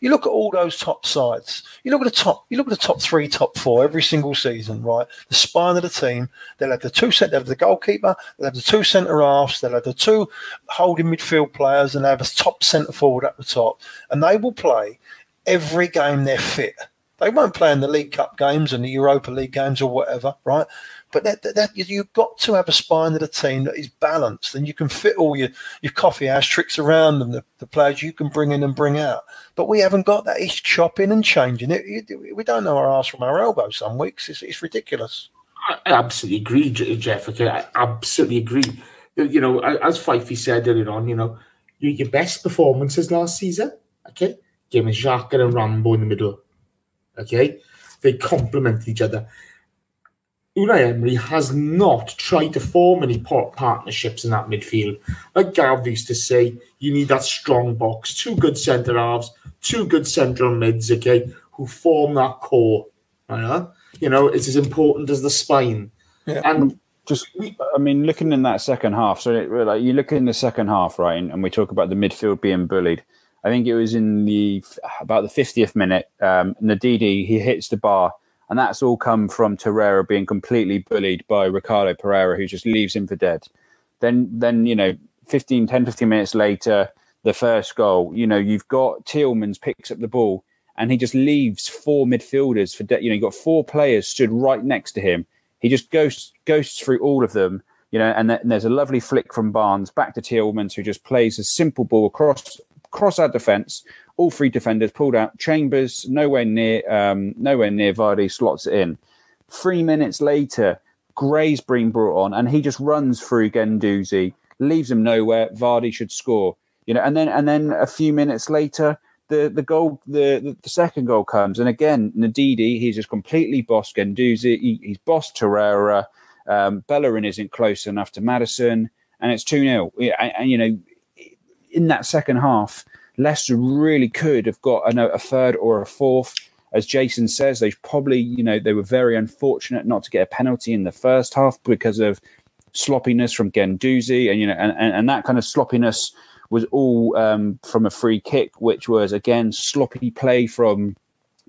you look at all those top sides. You look at the top. You look at the top three, top four every single season. Right? The spine of the team. They'll have the two cent. They'll have the goalkeeper. They'll have the two centre halves. They'll have the two holding midfield players, and they have a top centre forward at the top. And they will play every game they're fit. They won't play in the League Cup games and the Europa League games or whatever, right? But that, that, that you've got to have a spine of the team that is balanced, and you can fit all your, your coffee house tricks around them, the, the players you can bring in and bring out. But we haven't got that. It's chopping and changing. It, it, we don't know our ass from our elbow some weeks. It's, it's ridiculous. I absolutely agree, Jeff. Okay, I absolutely agree. You know, as Fyffey said earlier on, you know, your, best performances last season, okay, game of Xhaka and Rambo in the middle. Okay, they complement each other. Unai Emery has not tried to form any partnerships in that midfield. Like Gav used to say, you need that strong box, two good centre halves, two good central mids, okay, who form that core. You know, you know it's as important as the spine. Yeah. And just I mean, looking in that second half. So it- like you look in the second half, right, and, and we talk about the midfield being bullied. I think it was in the about the fiftieth minute. Um, Ndidi he hits the bar, and that's all come from Torreira being completely bullied by Ricardo Pereira, who just leaves him for dead. Then, then you know, 15, 10, 15 minutes later, the first goal. You know, you've got Tielemans picks up the ball, and he just leaves four midfielders for dead. You know, you've got four players stood right next to him. He just ghosts ghosts through all of them. You know, and, th- and there's a lovely flick from Barnes back to Tielemans, who just plays a simple ball across across our defence. All three defenders pulled out. Chambers nowhere near, um, nowhere near Vardy slots it in. Three minutes later, Gray's being brought on, and he just runs through Guendouzi, leaves him nowhere. Vardy should score, you know. And then and then a few minutes later, the the goal, the the, second goal comes, and again Ndidi, he's just completely bossed Guendouzi. He, he's bossed Torreira. Um, Bellerin isn't close enough to Maddison, and it's two 0 and, and you know in that second half, Leicester really could have got a, a third or a fourth. As Jason says, they probably, you know, they were very unfortunate not to get a penalty in the first half because of sloppiness from Guendouzi, and you know, and, and, and that kind of sloppiness was all um, from a free kick, which was again sloppy play from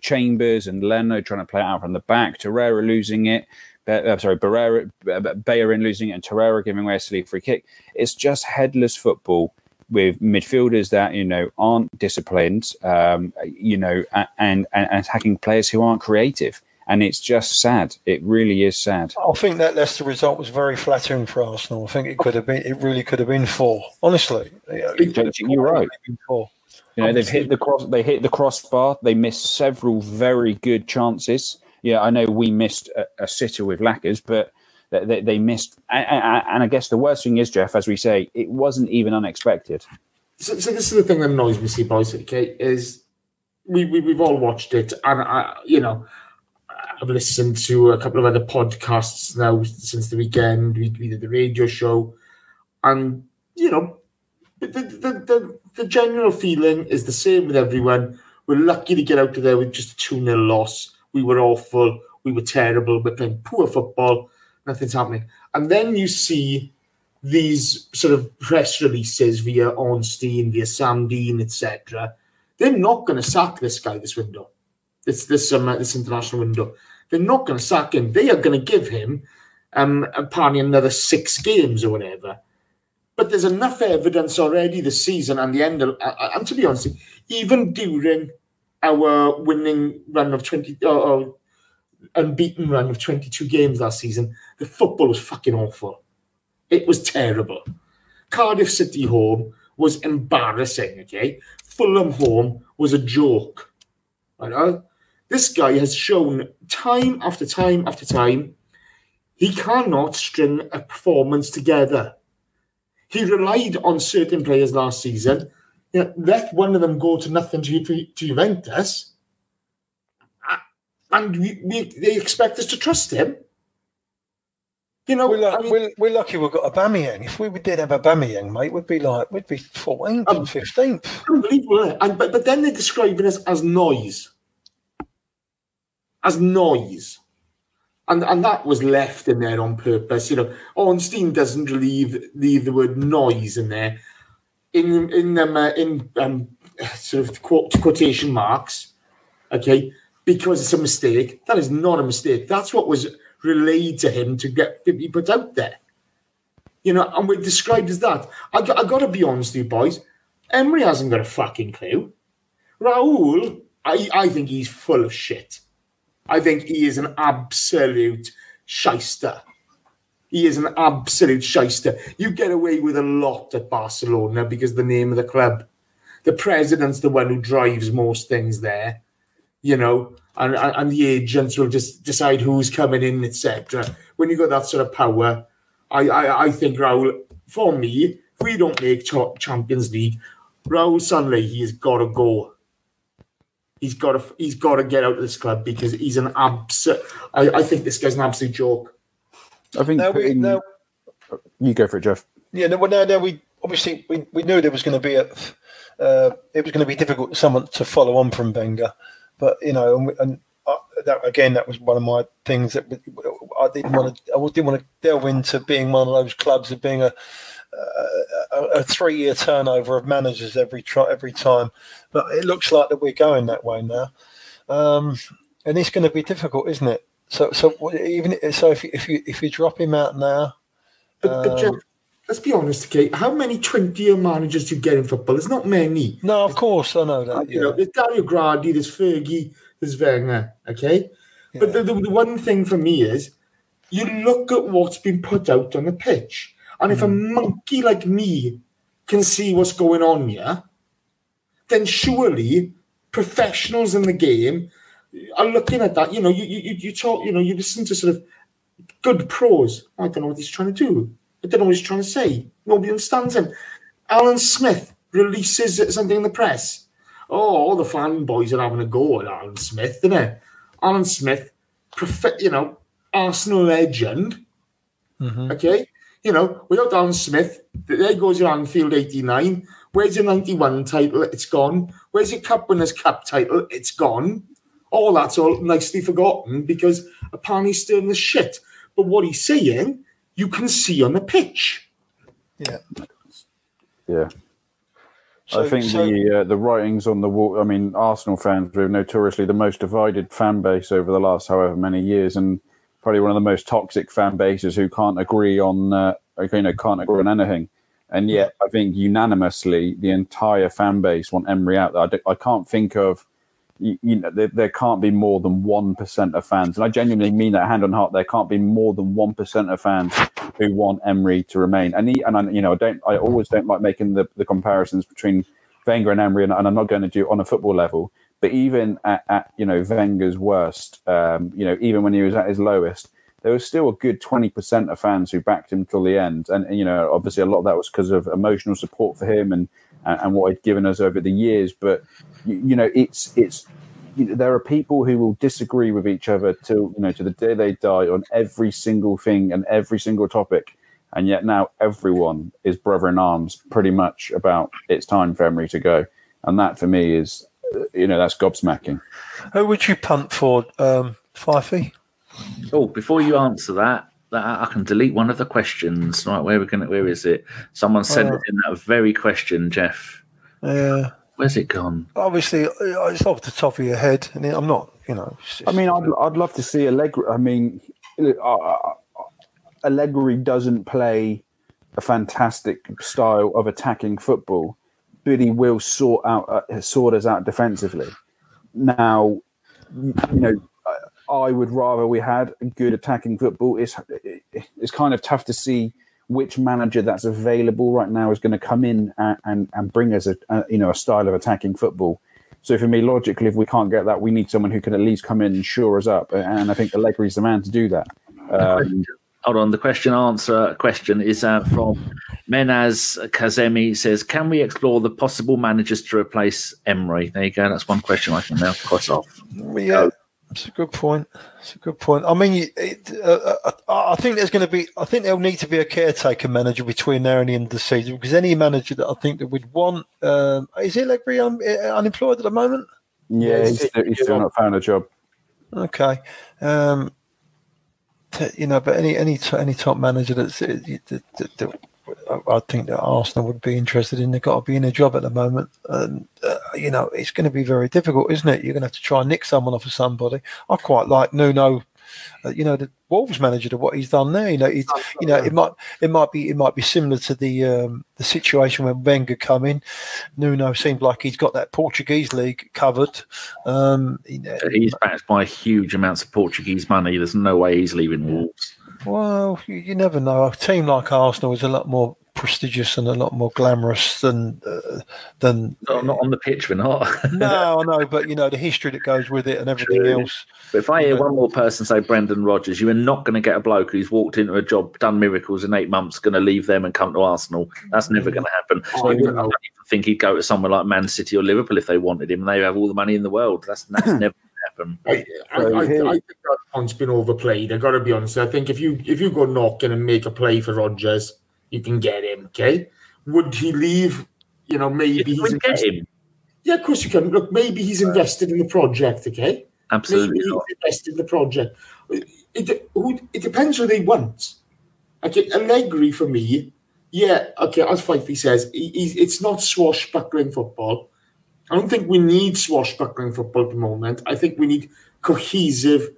Chambers and Leno trying to play it out from the back, Torreira losing it. Uh, sorry, Barrera, Bayerin losing it, and Torreira giving away a silly free kick. It's just headless football with midfielders that you know aren't disciplined, um, you know, and, and, and attacking players who aren't creative, and it's just sad. It really is sad. I think that Leicester result was very flattering for Arsenal. I think it could have been, it really could have been four. Honestly, you're right. Four. You know, they've hit the cross. They hit the crossbar. They missed several very good chances. Yeah, I know we missed a, a sitter with Lackers, but they, they missed. And, I guess the worst thing is, Jeff, as we say, it wasn't even unexpected. So, so this is the thing that annoys me, see, boys. Okay, is we, we we've all watched it, and I, you know, I've listened to a couple of other podcasts now since the weekend. We, we did the radio show, and you know, the the, the the general feeling is the same with everyone. We're lucky to get out of there with just a two 0 loss. We were awful. We were terrible. We're playing poor football. Nothing's happening. And then you see these sort of press releases via Ornstein, via Sam Dean, etc. They're not going to sack this guy this window, this this um, this international window. They're not going to sack him. They are going to give him um, apparently another six games or whatever. But there's enough evidence already this season and the end of, uh, and to be honest, even during our winning run of 20 or, or unbeaten run of 22 games last season, the football was fucking awful. It was terrible. Cardiff City home was embarrassing, okay? Fulham home was a joke. I know. This guy has shown time after time after time he cannot string a performance together. He relied on certain players last season. You know, let one of them go to nothing to, to Juventus, uh, and we, we, they expect us to trust him. You know, We're, lu- I mean, we're, we're lucky we've got Aubameyang. If we did have Aubameyang, mate, we'd be like, we'd be 14th Um, and 15th. unbelievable. And but, but then they're describing us as noise. As noise. And and that was left in there on purpose. You know, Ornstein doesn't leave leave the word noise in there. In in um, uh, in um, sort of quote, quotation marks, okay, because it's a mistake. That is not a mistake. That's what was relayed to him to get to be put out there. You know, and we're described as that. I, got- I got to be honest with you, boys. Emery hasn't got a fucking clue. Raul, I, I think he's full of shit. I think he is an absolute shyster. He is an absolute shyster. You get away with a lot at Barcelona because the name of the club. The president's the one who drives most things there, you know, and, and, and the agents will just decide who's coming in, etc. When you've got that sort of power, I, I, I think Raul, for me, if we don't make cha- Champions League, Raul Sanllehi, he's got to go. He's got to he's got to get out of this club because he's an absolute. I, I think this guy's an absolute joke. I think Now we, now, you go for it, Jeff. yeah, no, well, now, now we obviously we, we knew there was going to be a, uh, it was going to be difficult for someone to follow on from Wenger, but you know, and, and uh, that, again, that was one of my things that I didn't want to. I didn't want to delve into being one of those clubs of being a a, a three year turnover of managers every try, every time, but it looks like that we're going that way now, um, and it's going to be difficult, isn't it? So, so even so, if you, if you if you drop him out now, But, but Jeff, Um, let's be honest, okay? How many twenty-year managers do you get in football? There's not many. no, of course I know that. You know, Yeah, there's Dario Gradi, there's Fergie, there's Wenger. Okay, but the, the, the one thing for me is you look at what's been put out on the pitch, and if a Hmm. monkey like me can see what's going on here, then surely professionals in the game are looking at that. You know, you you you- you talk, you know, you listen to sort of good pros. I don't know what he's trying to do. I don't know what he's trying to say. Nobody understands him. Alan Smith releases something in the press. Oh, all the fanboys are having a go at Alan Smith, isn't it? Alan Smith, prof- you know, Arsenal legend. Mm-hmm. Okay, you know, without Alan Smith, there goes your Anfield '89. Where's your '91 title? It's gone. Where's your Cup Winners' Cup title? It's gone. All that's all nicely forgotten because apparently he's stirring the shit. But what he's saying, you can see on the pitch. yeah. Yeah. So, I think so- the uh, the writings on the wall. I mean, Arsenal fans were notoriously the most divided fan base over the last however many years, and probably one of the most toxic fan bases who can't agree on uh, you know can't agree on anything. And yet, I think unanimously the entire fan base want Emery out. I, don't- I can't think of you, know there, there can't be more than one percent of fans, and I genuinely mean that hand on heart. There can't be more than one percent of fans who want Emery to remain. And he, and I, you know, I don't. I always don't like making the, the comparisons between Wenger and Emery, and, and I'm not going to do it on a football level. But even at, at you know Wenger's worst, um, you know, even when he was at his lowest, there was still a good twenty percent of fans who backed him till the end. And, and, you know, obviously a lot of that was because of emotional support for him and and, and what he'd given us over the years. But you, you know, it's it's you know, there are people who will disagree with each other till you know to the day they die on every single thing and every single topic, and yet now everyone is brother in arms pretty much about it's time for Emery to go, and that for me is uh, you know that's gobsmacking. who would you punt for, um, Fyffey? Oh, before you answer that, that I can delete one of the questions. Right, where are we going? Where is it? Someone sent Oh. in that very question, Jeff. Yeah, Where's it gone? obviously uh, it's off the top of your head, and I'm not, you know. it's I mean, I'd, I'd love to see Allegri. I mean, uh, uh, Allegri doesn't play a fantastic style of attacking football, but he will sort out uh, sort us out defensively. Now, you know, I- I would rather we had good attacking football. It's it's kind of tough to see which manager that's available right now is going to come in and, and, and bring us a, a you know a style of attacking football So for me, logically, if we can't get that, we need someone who can at least come in and shore us up. And I think Allegri is the man to do that. Um, Hold on. The question answer question is uh, from Menaz Kazemi. Says, "Can we explore the possible managers to replace Emery?" There you go. That's one question I can now cross off. Yeah, it's a good point. It's a good point. I mean, it, uh, I think there's going to be. I think there'll need to be a caretaker manager between now and the end of the season because any manager that I think that would want um, is Allegri un, unemployed at the moment. yeah, he's, still, he's still not found a job. Okay. Um, you know, but any any any top manager that's uh, that, that, that, I think that Arsenal would be interested in. They've got to be in a job at the moment, and uh, you know it's going to be very difficult, isn't it? You're going to have to try and nick someone off of somebody. I quite like Nuno. Uh, you know the Wolves manager to what he's done there. You know, he's, you know it might it might be it might be similar to the um, the situation when Wenger come in. Nuno seems like he's got that Portuguese league covered. Um, you know, He's backed by huge amounts of Portuguese money. There's no way he's leaving Wolves. Well, you, you never know. A team like Arsenal is a lot more prestigious and a lot more glamorous than uh, than. No, not on the pitch, we're not. No, I know, but you know the history that goes with it and everything True. else. But if I hear one more person say Brendan Rodgers, you are not going to get a bloke who's walked into a job, done miracles in eight months, going to leave them and come to Arsenal. That's never going to happen. Oh, I no. don't even think he'd go to somewhere like Man City or Liverpool if they wanted him. and They have all the money in the world. That's, that's never going to happen. I, I, I, I think that point's been overplayed. I got to be honest. I think if you if you go knocking and make a play for Rodgers, you can get him. Okay, would he leave? You know, maybe You he's would get invested. him. Yeah, of course you can. Look, maybe he's invested in the project. Okay, Absolutely maybe he's invested in the project. It, who, it depends who they want. Okay, Allegri for me, yeah, okay, as Fyffey says, he, he's, it's not swashbuckling football. I don't think we need swashbuckling football at the moment. I think we need cohesive,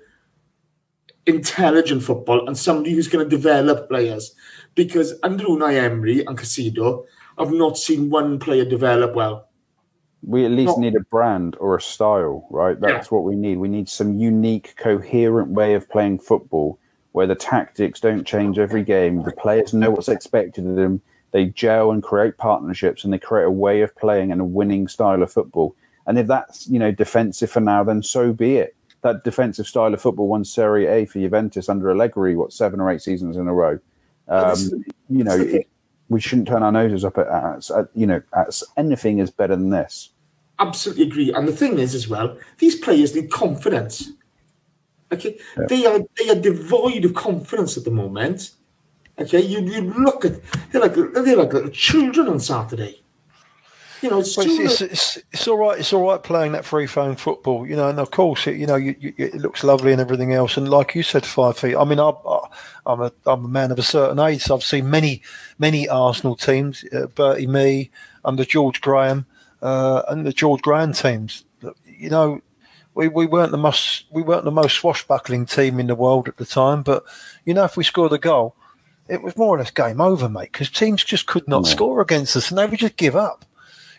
intelligent football and somebody who's going to develop players. Because under Unai Emery and Carcedo, I've not seen one player develop well. We at least No. need a brand or a style, right? That's what we need. We need some unique, coherent way of playing football where the tactics don't change every game. The players know what's expected of them. They gel and create partnerships and they create a way of playing and a winning style of football. And if that's, you know, defensive for now, then so be it. That defensive style of football won Serie A for Juventus under Allegri, what, seven or eight seasons in a row. Um, you know, it, we shouldn't turn our noses up at, at, at you know, at anything is better than this. Absolutely agree. And the thing is, as well, these players need confidence. Okay, they are they are devoid of confidence at the moment. Okay, you, you look at they're like they're like little children on Saturday. You know, it's, Well, it's, it's, it's, all right. It's all right playing that free phone football, you know. And of course, it, you know, you, you, it looks lovely and everything else. And like you said, Fyffey. I mean, I, I'm a I'm a man of a certain age, so I've seen many many Arsenal teams. Uh, Bertie Mee under George Graham uh, and the George Graham teams. You know, we, we weren't the most we weren't the most swashbuckling team in the world at the time, but you know, if we scored a goal, it was more or less game over, mate. Because teams just could not score against us, and they would just give up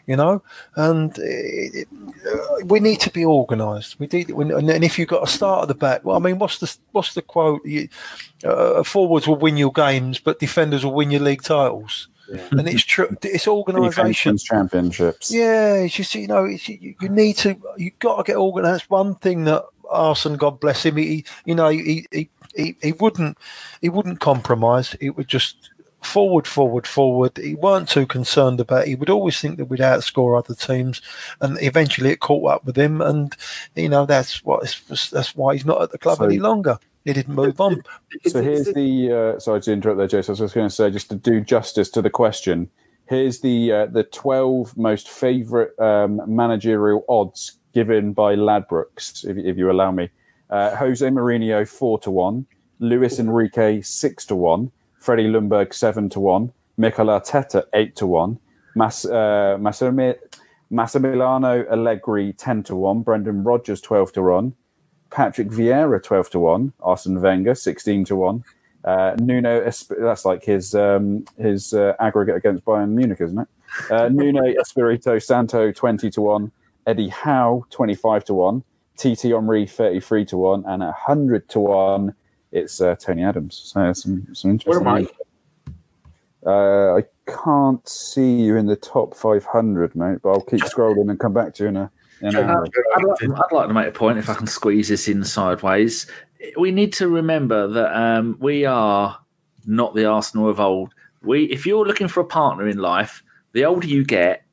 you know. And it, it, uh, we need to be organised. We need, when- and, and if you've got a start at the back, well, I mean, what's the what's the quote? You, uh, forwards will win your games, but defenders will win your league titles. And it's true. It's organisation. championships. Yeah, it's just you know, it's, you, you need to. You got to get organised. One thing that Arson, God bless him, he you know he he, he he wouldn't he wouldn't compromise. It would just forward, forward, forward. He weren't too concerned about. He would always think that we'd outscore other teams, and eventually it caught up with him. And you know that's what that's why he's not at the club So- any longer. He didn't move on. So here's the. Uh, sorry to interrupt there, Jason. I was just going to say, just to do justice to the question, here's the uh, the twelve most favourite um, managerial odds given by Ladbrokes, if, if you allow me. Uh, Jose Mourinho four to one, Luis Enrique six to one, Freddie Ljungberg seven to one, Mikel Arteta eight to one, Mas, uh, Massimi- Massimiliano Allegri ten to one, Brendan Rodgers twelve to one. Patrick Vieira twelve to one, Arsene Wenger sixteen to one, uh, Nuno Esp- that's like his um, his uh, aggregate against Bayern Munich, isn't it? Uh, Nuno Espirito Santo twenty to one, Eddie Howe twenty five to one, TT Omri thirty three to one, and hundred to one. It's uh, Tony Adams. So some some Where am I? Uh, I can't see you in the top 500, mate, but I'll keep scrolling and come back to you in a I'd, like, I'd like to make a point if I can squeeze this in sideways. We need to remember that um, we are not the Arsenal of old. We, if you're looking for a partner in life, the older you get,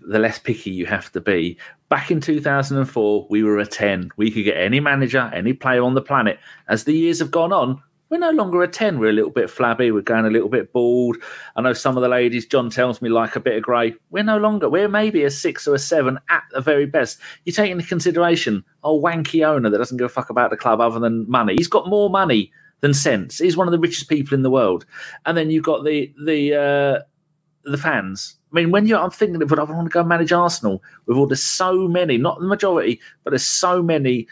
the less picky you have to be. Back in 2004, we were a 10. We could get any manager, any player on the planet. As the years have gone on, we're no longer a 10. We're a little bit flabby. We're going a little bit bald. I know some of the ladies, John tells me, like a bit of grey. We're no longer. We're maybe a six or a seven at the very best. You take into consideration a wanky owner that doesn't give a fuck about the club other than money. He's got more money than sense. He's one of the richest people in the world. And then you've got the the uh, the fans. I mean, when you're, I'm thinking of, what I want to go manage Arsenal with all there's so many, not the majority, but there's so many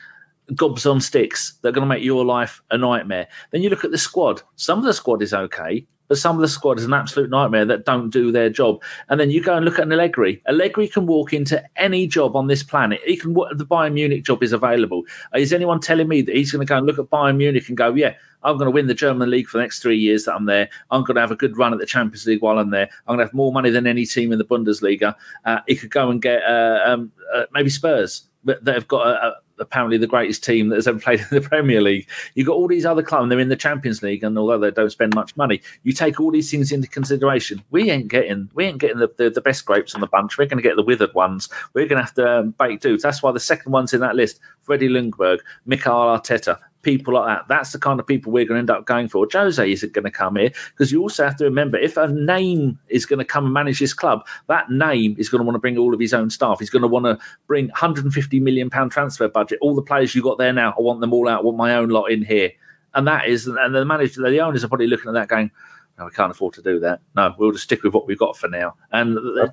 gobs on sticks that are going to make your life a nightmare. Then you look at the squad. Some of the squad is okay, but some of the squad is an absolute nightmare that don't do their job. And then you go and look at an Allegri. Allegri can walk into any job on this planet. He can. The Bayern Munich job is available. Is anyone telling me that he's going to go and look at Bayern Munich and go, yeah, I'm going to win the German league for the next three years that I'm there. I'm going to have a good run at the Champions League while I'm there. I'm going to have more money than any team in the Bundesliga. Uh, he could go and get uh, um, uh, maybe Spurs, but they've got a, a apparently the greatest team that has ever played in the Premier League. You've got all these other clubs, and they're in the Champions League, and although they don't spend much money, you take all these things into consideration. We ain't getting we ain't getting the, the, the best grapes on the bunch. We're going to get the withered ones. We're going to have to um, bake dudes. That's why the second ones in that list: Freddie Ljungberg, Mikel Arteta. People like that. That's the kind of people we're going to end up going for. Jose isn't going to come here because you also have to remember if a name is going to come and manage this club, that name is going to want to bring all of his own staff. He's going to want to bring 150 million pound transfer budget. All the players you got there now, I want them all out. I want my own lot in here, and that is, and the manager, the owners are probably looking at that going, no, we can't afford to do that. No, we'll just stick with what we've got for now. And they're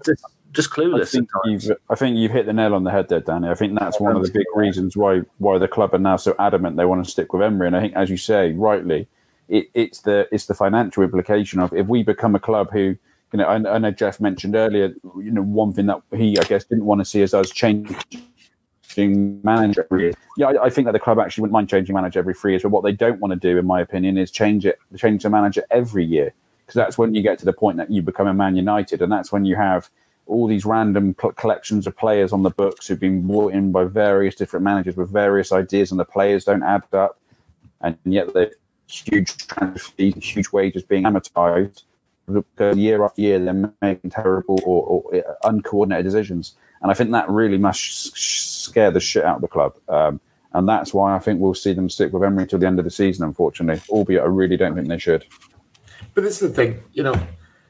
just, just I think, you've, I think you've hit the nail on the head there, Danny. I think that's one of the big reasons why why the club are now so adamant they want to stick with Emery. And I think, as you say, rightly, it, it's the it's the financial implication of if we become a club who, you know, I, I know Jeff mentioned earlier, you know, one thing that he I guess didn't want to see is us changing manager every year. Yeah, I, I think that the club actually wouldn't mind changing manager every three years, but what they don't want to do, in my opinion, is change it, change the manager every year, because that's when you get to the point that you become a Man United, and that's when you have all these random collections of players on the books who've been brought in by various different managers with various ideas, and the players don't add up, and yet the huge transfer fees, huge wages being amortized. Because year after year, they're making terrible or, or uncoordinated decisions, and I think that really must scare the shit out of the club. Um, and that's why I think we'll see them stick with Emery till the end of the season, unfortunately. Albeit, I really don't think they should. But this is the thing, you know,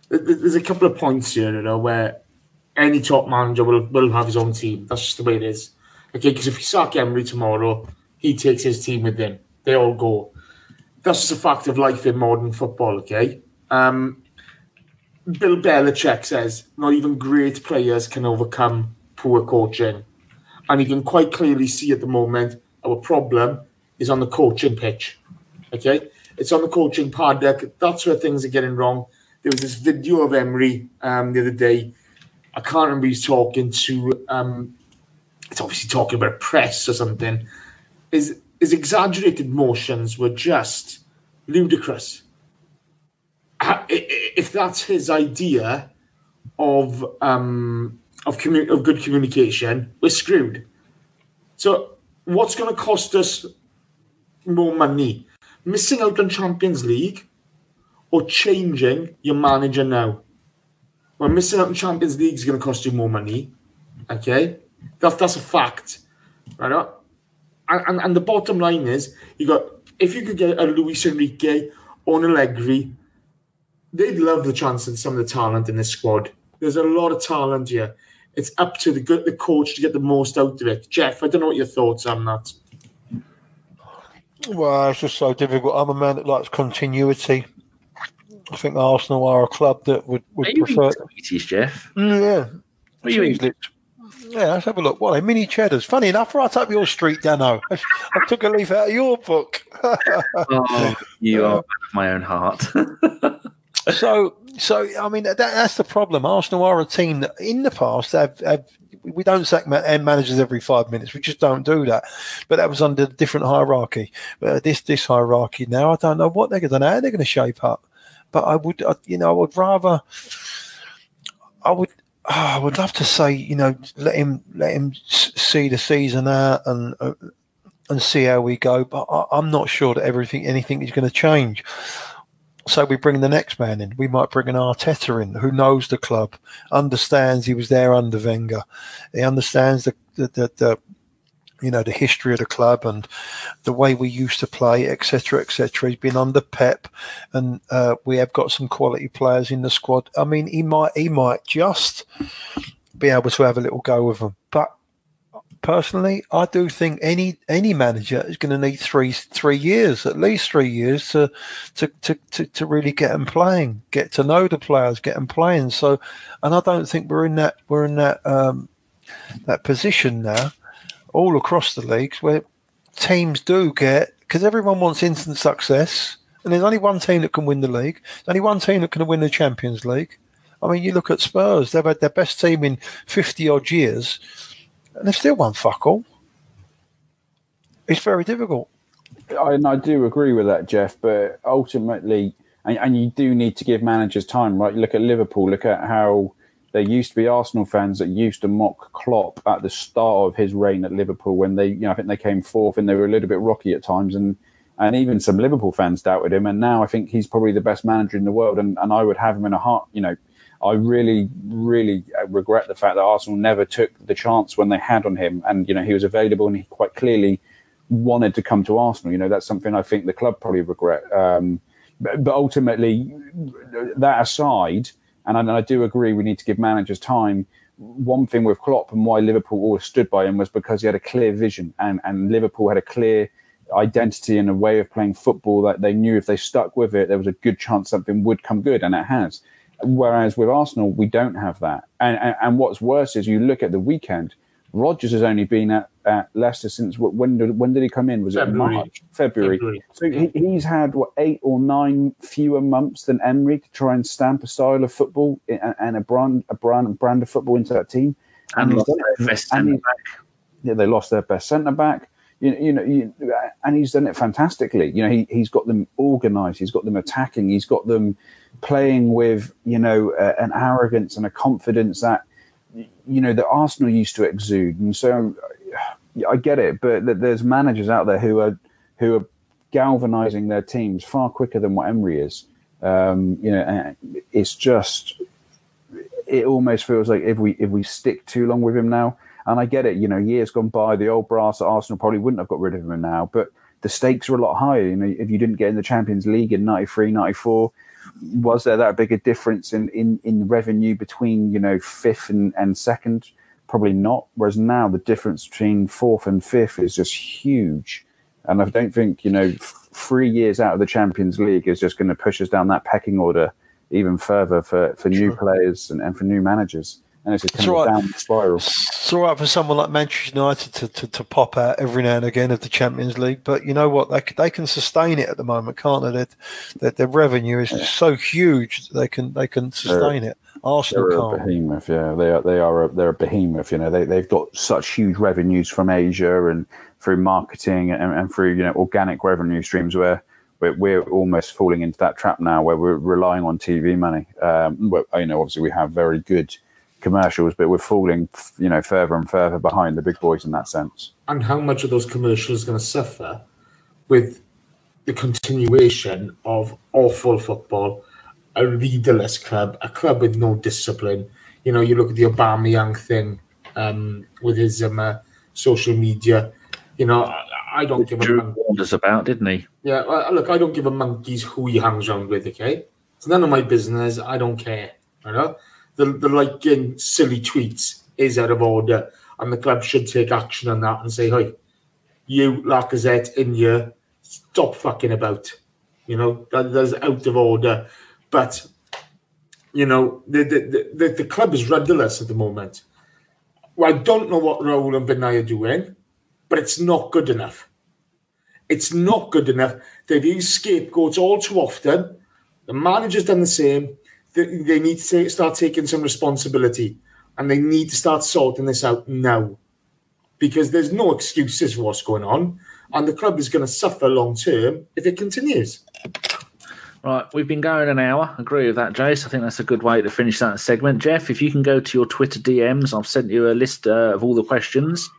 th- th- there's a couple of points here, you know, where any top manager will, will have his own team. That's just the way it is. Okay, because if you sack Emery tomorrow, he takes his team with him. They all go. That's just a fact of life in modern football, okay? Um, Bill Belichick says not even great players can overcome poor coaching. And you can quite clearly see at the moment our problem is on the coaching pitch. Okay? It's on the coaching paddock. That's where things are getting wrong. There was this video of Emery um, the other day. I can't remember he's talking to um, it's obviously talking about press or something. His his exaggerated motions were just ludicrous. If that's his idea of um, of commu- of good communication, we're screwed. So, what's going to cost us more money? Missing out on Champions League or changing your manager now? Well, missing out on Champions League is going to cost you more money. Okay, that's that's a fact, right? Uh, And, and, and the bottom line is, you got if you could get a Luis Enrique or an Allegri, they'd love the chance and some of the talent in this squad. There's a lot of talent here. It's up to the good the coach to get the most out of it. Jeff, I don't know what your thoughts on that. Well, it's just so difficult. I'm a man that likes continuity. I think Arsenal are a club that would, Are would you prefer. sweeties, Jeff? Mm, yeah. What are you. Yeah, let's have a look. What they? Mini cheddars. Funny enough, right up your street, Dano. I took a leaf out of your book. Oh, you are my own heart. so, so I mean, that, that's the problem. Arsenal are a team that, in the past, have, have we don't sack ma- managers every five minutes. We just don't do that. But that was under a different hierarchy. But this this hierarchy now, I don't know what they're going to know how they're going to shape up. But I would, I, you know, I would rather. I would. oh, I would love to say, you know, let him let him see the season out and uh, and see how we go. But I, I'm not sure that everything anything is going to change. So we bring the next man in. We might bring an Arteta in who knows the club, understands he was there under Wenger. He understands the the, the, the you know the history of the club and the way we used to play, etc., etc. He's been under Pep, and uh, we have got some quality players in the squad. I mean, he might he might just be able to have a little go with them. But personally, I do think any any manager is going to need three three years, at least three years, to to to to, to really get them playing, get to know the players, get them playing. So, and I don't think we're in that we're in that um, that position now all across the leagues where teams do get because everyone wants instant success, and there's only one team that can win the league. There's only one team that can win the Champions League. I mean, you look at Spurs; they've had their best team in fifty odd years, and they've still won fuck all. It's very difficult. I, and I do agree with that, Geoff. But ultimately, and, and you do need to give managers time, right? You look at Liverpool. Look at how there used to be Arsenal fans that used to mock Klopp at the start of his reign at Liverpool when they, you know, I think they came fourth and they were a little bit rocky at times, and and even some Liverpool fans doubted him. And now I think he's probably the best manager in the world, and, and I would have him in a heart. You know, I really, really regret the fact that Arsenal never took the chance when they had on him, and you know he was available and he quite clearly wanted to come to Arsenal. You know, that's something I think the club probably regret. Um, but, but ultimately, that aside and I, I, do agree we need to give managers time. One thing with Klopp and why Liverpool always stood by him was because he had a clear vision and, and Liverpool had a clear identity and a way of playing football that they knew if they stuck with it, there was a good chance something would come good, and it has. Whereas with Arsenal, we don't have that. And, and, and what's worse is you look at the weekend, Rodgers has only been at, at Leicester since when did when did he come in? Was February. it March, February? February. So he, he's had what eight or nine fewer months than Emery to try and stamp a style of football and, and a brand a brand brand of football into that team. And, he's lost their best And centre back. yeah, they lost their best centre back. You, you know, you, and he's done it fantastically. You know, he he's got them organised. He's got them attacking. He's got them playing with you know uh, an arrogance and a confidence that you know that Arsenal used to exude. And so I get it, but there's managers out there who are who are galvanizing their teams far quicker than what Emery is. Um, you know, it's just it almost feels like if we if we stick too long with him now, and I get it, you know, years gone by, the old brass at Arsenal probably wouldn't have got rid of him now, but the stakes are a lot higher. You know, if you didn't get in the Champions League in 93, 94, was there that big a difference in, in, in revenue between, you know, fifth and, and second? Probably not. Whereas now the difference between fourth and fifth is just huge. And I don't think, you know, f- three years out of the Champions League is just going to push us down that pecking order even further for, for new players and, and for new managers. And it's just kind of right. down spiral. It's all right for someone like Manchester United to, to, to pop out every now and again of the Champions League, but you know what? They they can sustain it at the moment, can't they? Their, their, their revenue is so huge that they can they can sustain it. Arsenal They're a can't. behemoth, yeah. They are. They are. A, they're a behemoth. You know, they they've got such huge revenues from Asia and through marketing and, and through you know organic revenue streams where we're, we're almost falling into that trap now where we're relying on TV money. Um, well, you know, obviously we have very good commercials, but we're falling you know further and further behind the big boys in that sense. and how much of those commercials are going to suffer with the continuation of awful football, a leaderless club, a club with no discipline. You know, you look at the Aubameyang thing um, with his um, uh, social media. You know, I, I don't give a Drew mon- warned us about, didn't he? yeah. well, Look, I don't give a monkeys who he hangs around with. Okay, it's none of my business. I don't care. You know, the the liking silly tweets is out of order, and the club should take action on that and say, "Hey, you Lacazette in here, stop fucking about." You know, that that's out of order. But you know, the the, the, the club is rudderless at the moment. Well, I don't know what Raul and Vinai are doing, but it's not good enough. It's not good enough. They've used scapegoats all too often. The manager's done the same. They, need to start taking some responsibility and they need to start sorting this out now because there's no excuses for what's going on and the club is going to suffer long term if it continues. Right, we've been going an hour. Agree with that, Jace. I think that's a good way to finish that segment. Geoff, if you can go to your Twitter DMs, I've sent you a list uh, of all the questions.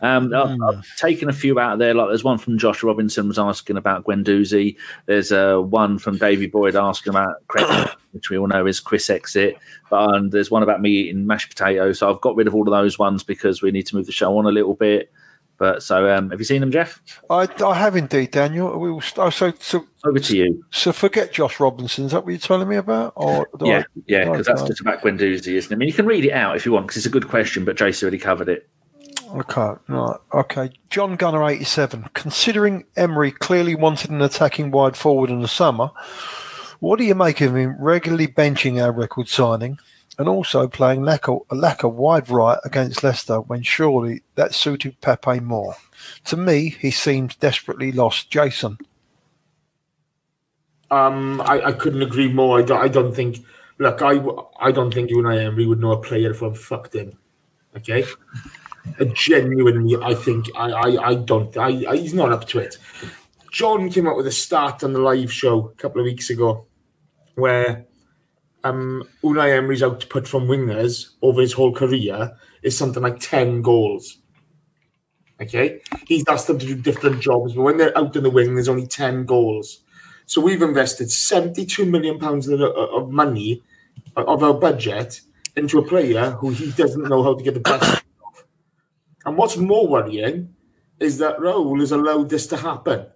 Um, I've, I've taken a few out of there. Like there's one from Josh Robinson was asking about Guendouzi. There's uh, one from Davey Boyd asking about Chris, which we all know is Chris Exit. But um, there's one about me eating mashed potatoes. So I've got rid of all of those ones because we need to move the show on a little bit. But so, um, have you seen them, Geoff? I, I have indeed, Daniel. We will, oh, so, so, Over to you. so forget Josh Robinson. Is that what you're telling me about? Or Yeah, I- yeah, because that's just about Guendouzi, isn't it? I mean, you can read it out if you want because it's a good question, but Jace already covered it. Okay, right. Okay. John Gunner, 87. Considering Emery clearly wanted an attacking wide forward in the summer, what do you make of him regularly benching our record signing and also playing Laka, Laka wide right against Leicester when surely that suited Pepe more? To me, he seems desperately lost. Jason. Um, I, I couldn't agree more. I don't, I don't think. Look, I, I don't think you and I Emery would know a player if I fucked him. Okay, genuinely, I think I, I, I don't. I, I, he's not up to it. John came out with a stat on the live show a couple of weeks ago, where um, Unai Emery's output from wingers over his whole career is something like ten goals. Okay, he's asked them to do different jobs, but when they're out in the wing, there's only ten goals. So we've invested seventy-two million pounds of money of our budget into a player who he doesn't know how to get the best. And what's more worrying is that Raul has allowed this to happen.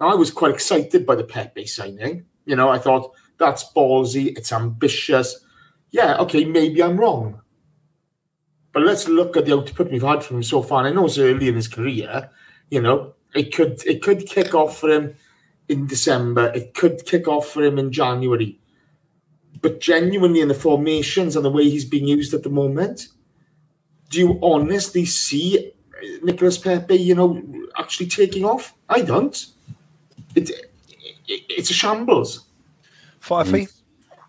Now, I was quite excited by the Pepe signing. You know, I thought that's ballsy, it's ambitious. Yeah, okay, maybe I'm wrong. But let's look at the output we've had from him so far. And I know it's early in his career. You know, it could it could kick off for him in December. It could kick off for him in January. But genuinely, in the formations and the way he's being used at the moment, do you honestly see Nicholas Pepe, you know, actually taking off? I don't. It, it it's a shambles. Fyffey?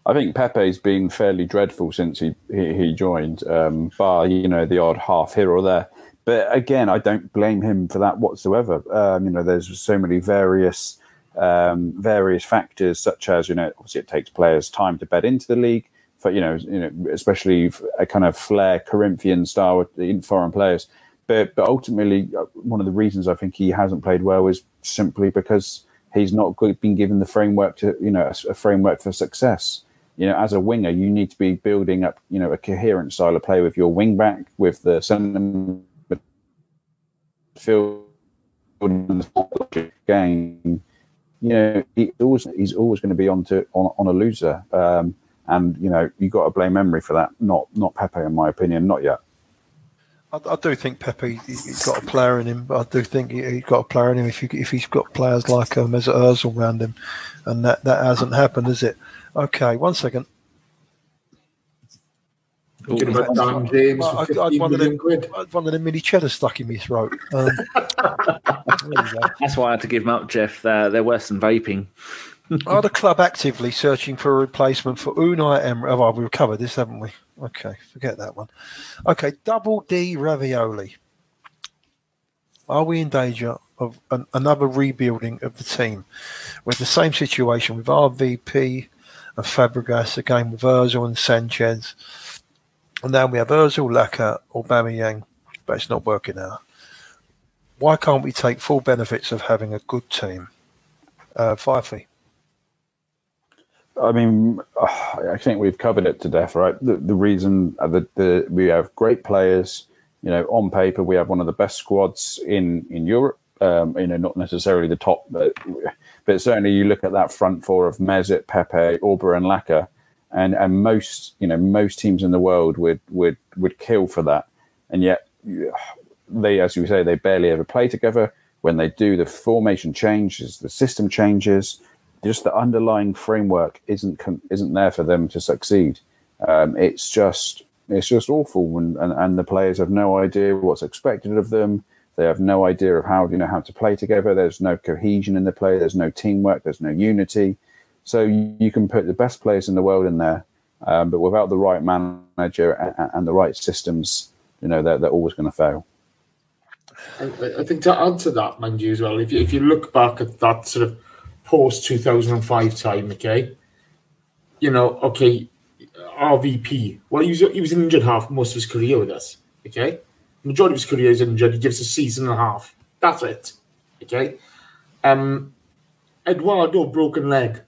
I think Pepe's been fairly dreadful since he he, he joined, um, bar you know the odd half here or there. But again, I don't blame him for that whatsoever. Um, you know, there's so many various um, various factors, such as you know, obviously it takes players time to bed into the league. For you know, you know, especially a kind of flair Corinthian style the foreign players. But but ultimately, uh, one of the reasons I think he hasn't played well is simply because he's not been given the framework to you know a, a framework for success. You know, as a winger, you need to be building up you know a coherent style of play with your wing back, with the centre field game. You know, he always he's always going to be on to on, on a loser. Um, and you know, you got to blame Emery for that, not not Pepe, in my opinion, not yet. I, I do think Pepe, he- he's got a player in him, but I do think he, he's got a player in him if, you, if he's got players like um, Mesut Ozil around him. And that, that hasn't happened, is it? Okay, one second. Talking about Dan James Well, for I, 15 I'd one of million them, quid. I'd one of them mini cheddar stuck in my throat. Um, there you go. That's why I had to give them up, Geoff. They're, they're worse than vaping. Are the club actively searching for a replacement for Unai Emery? Oh, we've covered this, haven't we? Okay, forget that one. Okay, double D Ravioli. Are we in danger of an, another rebuilding of the team with the same situation with RVP and Fabregas, again with Ozil and Sanchez? And now we have Ozil, Laka, Aubameyang, but it's not working out. Why can't we take full benefits of having a good team? Uh, Fyffey. I mean, I think we've covered it to death, right? The, the reason uh, that the, we have great players, you know, on paper we have one of the best squads in in Europe. Um, you know, not necessarily the top, but, but certainly you look at that front four of Mesut, Pepe, Auber, and Laka, and and most you know most teams in the world would would would kill for that, and yet they, as you say, they barely ever play together. When they do, the formation changes, the system changes just the underlying framework isn't isn't there for them to succeed. Um, it's just it's just awful, and, and and the players have no idea what's expected of them. They have no idea of how you know how to play together. There's no cohesion in the play. There's no teamwork. There's no unity. So you, you can put the best players in the world in there, um, but without the right manager and, and the right systems, you know they're, they're always going to fail. I, I think to add to that, mind you, as well, if you, if you look back at that sort of post 2005 time, okay? You know, okay, RVP. Well, he was, he was injured half most of his career with us, okay? Majority of his career is injured. He gives a season and a half. That's it, okay? Um, Eduardo, broken leg,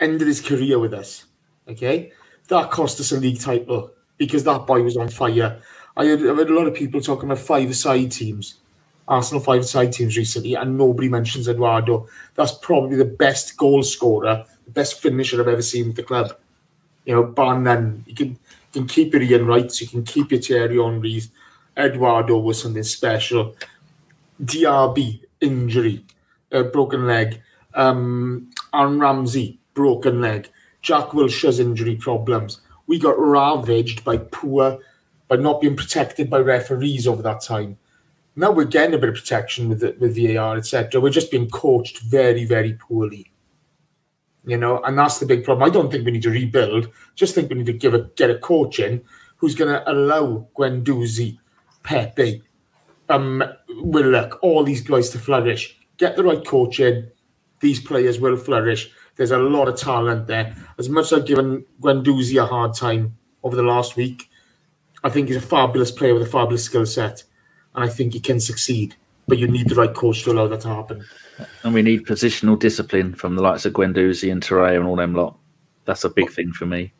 ended his career with us, okay? That cost us a league title because that boy was on fire. I heard, I heard a lot of people talking about five-side teams. Arsenal five-side teams recently, and nobody mentions Eduardo. That's probably the best goal scorer, the best finisher I've ever seen with the club. You know, bar none. You can you can keep your Ian Wrights, you can keep your Thierry Henry's. Eduardo was something special. Diaby injury, uh, broken leg. Um, Aaron Ramsey broken leg. Jack Wilshere's injury problems. We got ravaged by poor, by not being protected by referees over that time. Now we're getting a bit of protection with the, with VAR, etc. We're just being coached very, very poorly. You know, and that's the big problem. I don't think we need to rebuild. Just think we need to give a get a coach in who's going to allow Guendouzi, Pepe, um, Willock, all these guys to flourish. Get the right coach in. These players will flourish. There's a lot of talent there. As much as I've given Guendouzi a hard time over the last week, I think he's a fabulous player with a fabulous skill set and I think he can succeed. But you need the right coach to allow that to happen. And we need positional discipline from the likes of Guendouzi and Torreira and all them lot. That's a big thing for me.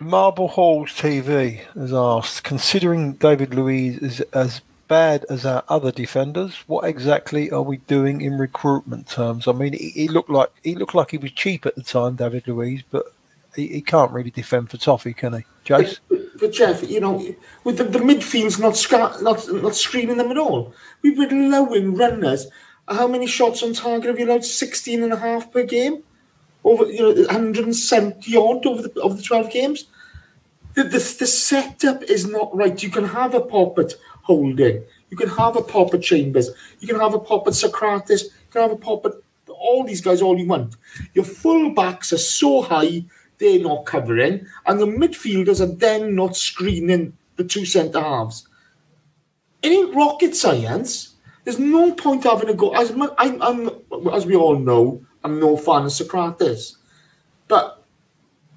Marble Halls TV has asked, considering David Luiz is as bad as our other defenders, what exactly are we doing in recruitment terms? I mean, he, he looked like he looked like he was cheap at the time, David Luiz, but he, he can't really defend for Toffee, can he, Jace? But, Geoff, you know, with the, the midfield's not, sca- not not screening them at all. We've been allowing runners. How many shots on target have you allowed? 16 and a half per game? Over, you know, 170 odd over the, over the 12 games? The, the, the setup is not right. You can have a pop at Holding. You can have a pop at Chambers. You can have a pop at Sokratis. You can have a pop at all these guys all you want. Your full backs are so high, they're not covering, and the midfielders are then not screening the two centre halves. It ain't rocket science. There's no point having a go. As, I'm, I'm, as we all know, I'm no fan of Sokratis. But,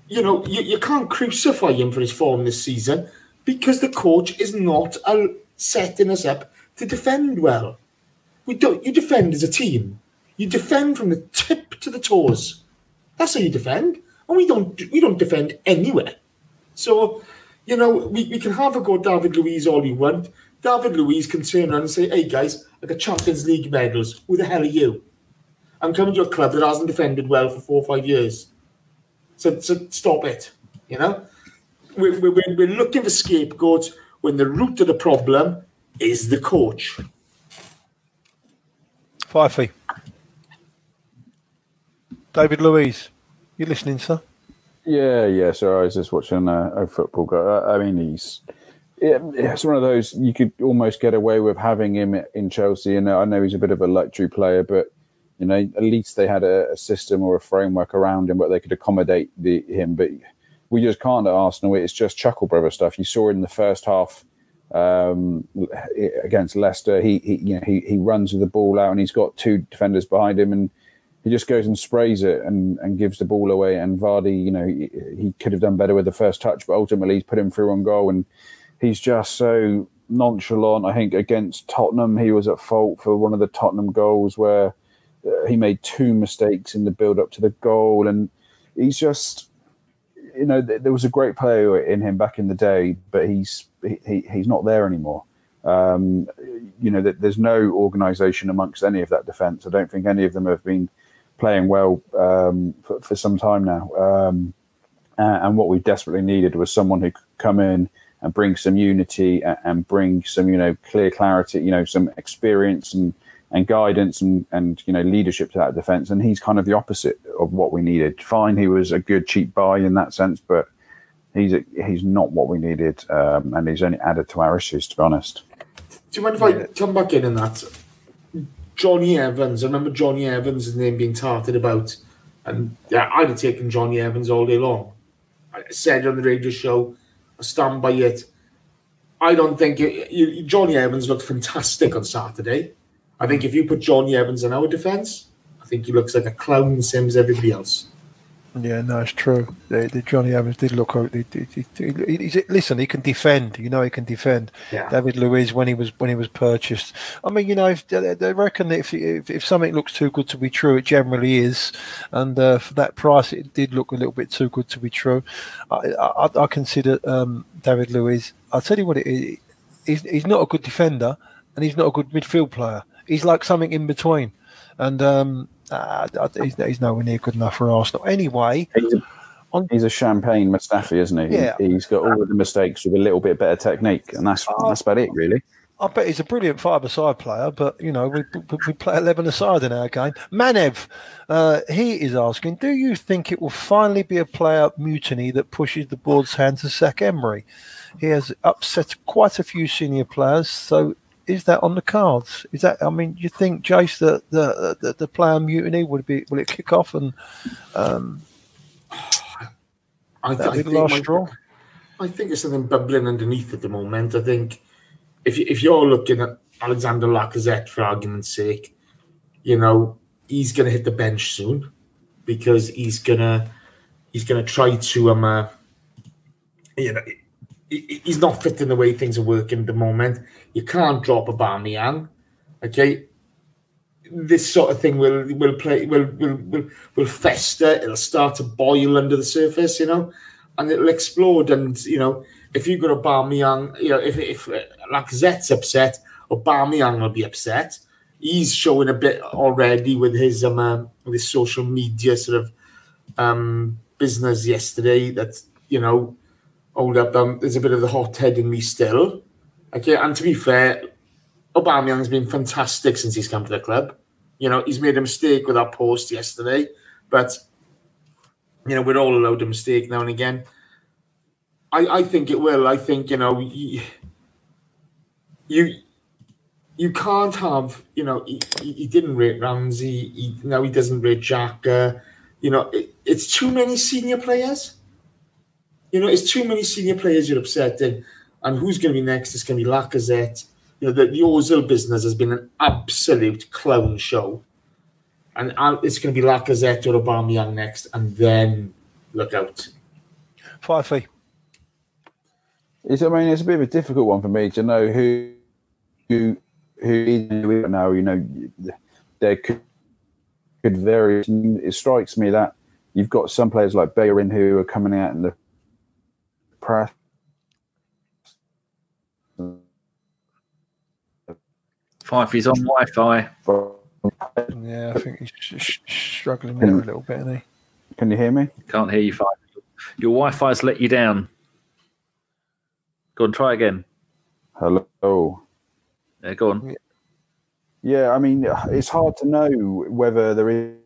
you know, you, you can't crucify him for his form this season because the coach is not uh, setting us up to defend well. We don't. You defend as a team. You defend from the tip to the toes. That's how you defend. And we don't. We don't defend anywhere. So, you know, we, we can have a go David Luiz all you want. David Luiz can turn around and say, "Hey guys, I got Champions League medals. Who the hell are you? I'm coming to a club that hasn't defended well for four or five years. So, so stop it. You know, we're, we're, we're looking for scapegoats when the root of the problem is the coach. Fyffey. David Luiz, you listening, sir? Yeah, yeah. So I was just watching a, a football guy. I mean, he's it, it's one of those you could almost get away with having him in Chelsea. And I know he's a bit of a luxury player, but you know, at least they had a, a system or a framework around him where they could accommodate the, him. But we just can't at Arsenal. It's just chuckle brother stuff. You saw in the first half um, against Leicester. He, he, you know, he he runs with the ball out, and he's got two defenders behind him, and he just goes and sprays it and, and gives the ball away. And Vardy, you know, he, he could have done better with the first touch, but ultimately he's put him through on goal, and he's just so nonchalant. I think against Tottenham, he was at fault for one of the Tottenham goals where uh, he made two mistakes in the build up to the goal, and he's just you know, th- there was a great player in him back in the day, but he's he, he's not there anymore. Um, you know, th- there's no organisation amongst any of that defence. I don't think any of them have been playing well um, for, for, some time now. Um, and what we desperately needed was someone who could come in and bring some unity and, and bring some, you know, clear clarity, you know, some experience and and guidance and, and you know leadership to that defence. And he's kind of the opposite of what we needed. Fine, he was a good cheap buy in that sense, but he's a, he's not what we needed, um, and he's only added to our issues. To be honest. Do you mind if I come back in on that? Johnny Evans. I remember Johnny Evans' name being tarted about, and yeah, I'd have taken Johnny Evans all day long. I said on the radio show, I stand by it. I don't think it, Johnny Evans looked fantastic on Saturday. I think if you put Johnny Evans in our defence, I think he looks like a clown, the same as everybody else. Yeah, no, it's true. The, the Johnny Evans did look. out- He, he, he, he, listen, he can defend. You know, he can defend. Yeah. David Luiz when he was when he was purchased. I mean, you know, if, they, they reckon that if, if if something looks too good to be true, it generally is. And uh, for that price, it did look a little bit too good to be true. I I, I consider um, David Luiz. I'll tell you what it is. He's, he's not a good defender, and he's not a good midfield player. He's like something in between. And um, uh, he's, he's nowhere near good enough for Arsenal. Anyway, He's a, On- he's a champagne Mustafi, isn't he? Yeah. He's got all of the mistakes with a little bit better technique, and that's Oh. that's about it, really. I bet he's a brilliant five-a-side player, but you know we, we, we play eleven aside in our game. Manev, uh, he is asking: Do you think it will finally be a player mutiny that pushes the board's hand to sack Emery? He has upset quite a few senior players, so is that on the cards? Is that? I mean, you think Jace the the the, the player mutiny would be will it kick off and I, that I think last my- straw? I think there's something bubbling underneath at the moment. I think if you- if you're looking at Alexander Lacazette for argument's sake, you know he's going to hit the bench soon because he's gonna he's gonna try to um uh, you know he's not fitting the way things are working at the moment. You can't drop a Aubameyang, okay? This sort of thing will will play will will will, will fester. It'll start to boil under the surface, you know and it'll explode. And you know, if you've got a Aubameyang, you know, if if Lacazette's upset, Aubameyang will be upset. He's showing a bit already with his um uh, with his social media sort of um business yesterday. That you know, hold up, um, there's a bit of the hot head in me still. Okay, and to be fair, Aubameyang's been fantastic since he's come to the club. You know, he's made a mistake with that post yesterday, but you know, we're all allowed a mistake now and again. I, I think it will. I think you know you you, you can't have you know he, he didn't rate Ramsey. He, now he doesn't rate Xhaka. You know, it, it's too many senior players. You know, it's too many senior players you're upsetting. And who's going to be next? It's going to be Lacazette. You know, the, the Ozil business has been an absolute clown show and it's going to be Lacazette or Aubameyang next, and then look out. Fyffey. It's, I mean, it's a bit of a difficult one for me to know who who who is right now. You know, there could could vary. It strikes me that you've got some players like Bellerin who are coming out in the press. Five, he's on Wi-Fi. Yeah, I think he's sh- sh- struggling there a little bit, isn't he? Can you hear me? Can't hear you, Five. Your Wi-Fi's let you down. Go on, try again. Hello. Yeah, go on. Yeah, I mean, it's hard to know whether there is.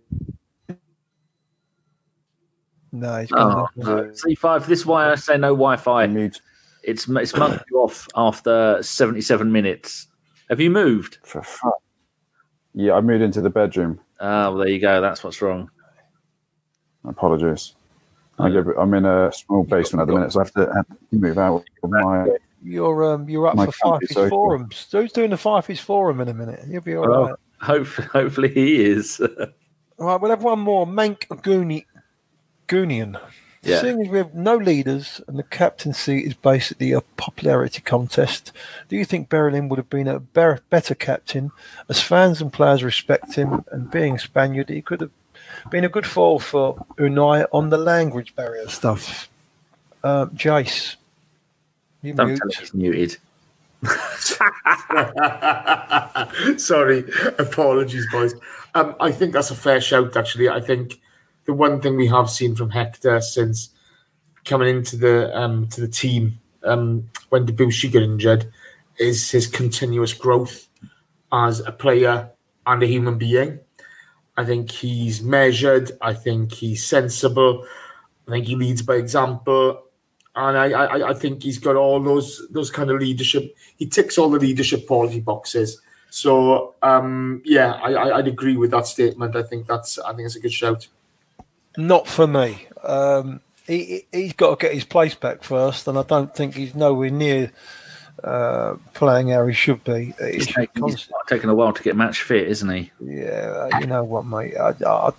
No, he's Oh, gone. no. C5, this is why I say no Wi-Fi. mute It's it's mugged you off after 77 minutes. Have you moved? for fuck. Yeah, I moved into the bedroom. Ah, well, there you go. That's what's wrong. Apologies. I go, I'm in a small basement at the minute, so I have to, have to move out of my. You're um, you're up My for comfy Fyffey's sofa. forums. Who's doing the Fyffey's forum in a minute? You'll be all Well, right. Hope, hopefully he is. All right, we'll have one more. Mank Gooni, Goonian. Yeah. Seeing as we have no leaders and the captaincy is basically a popularity contest, do you think Bellerin would have been a better captain? As fans and players respect him, and being Spaniard, he could have been a good fall for Unai on the language barrier stuff. Um, Jace, you Don't mute. tell him he's muted. Sorry, apologies, boys. Um, I think that's a fair shout. Actually, I think the one thing we have seen from Hector since coming into the um, to the team um, when Debuchy got injured is his continuous growth as a player and a human being. I think he's measured. I think he's sensible. I think he leads by example, and I, I, I think he's got all those those kind of leadership. He ticks all the leadership quality boxes. So um, yeah, I, I, I'd agree with that statement. I think that's I think it's a good shout. Not for me. Um, he, he- he's got to get his place back first, and I don't think he's nowhere near uh, playing how he should be. He's It's taking, const- he's taking a while to get match fit, isn't he? yeah, you know what, mate. I, I,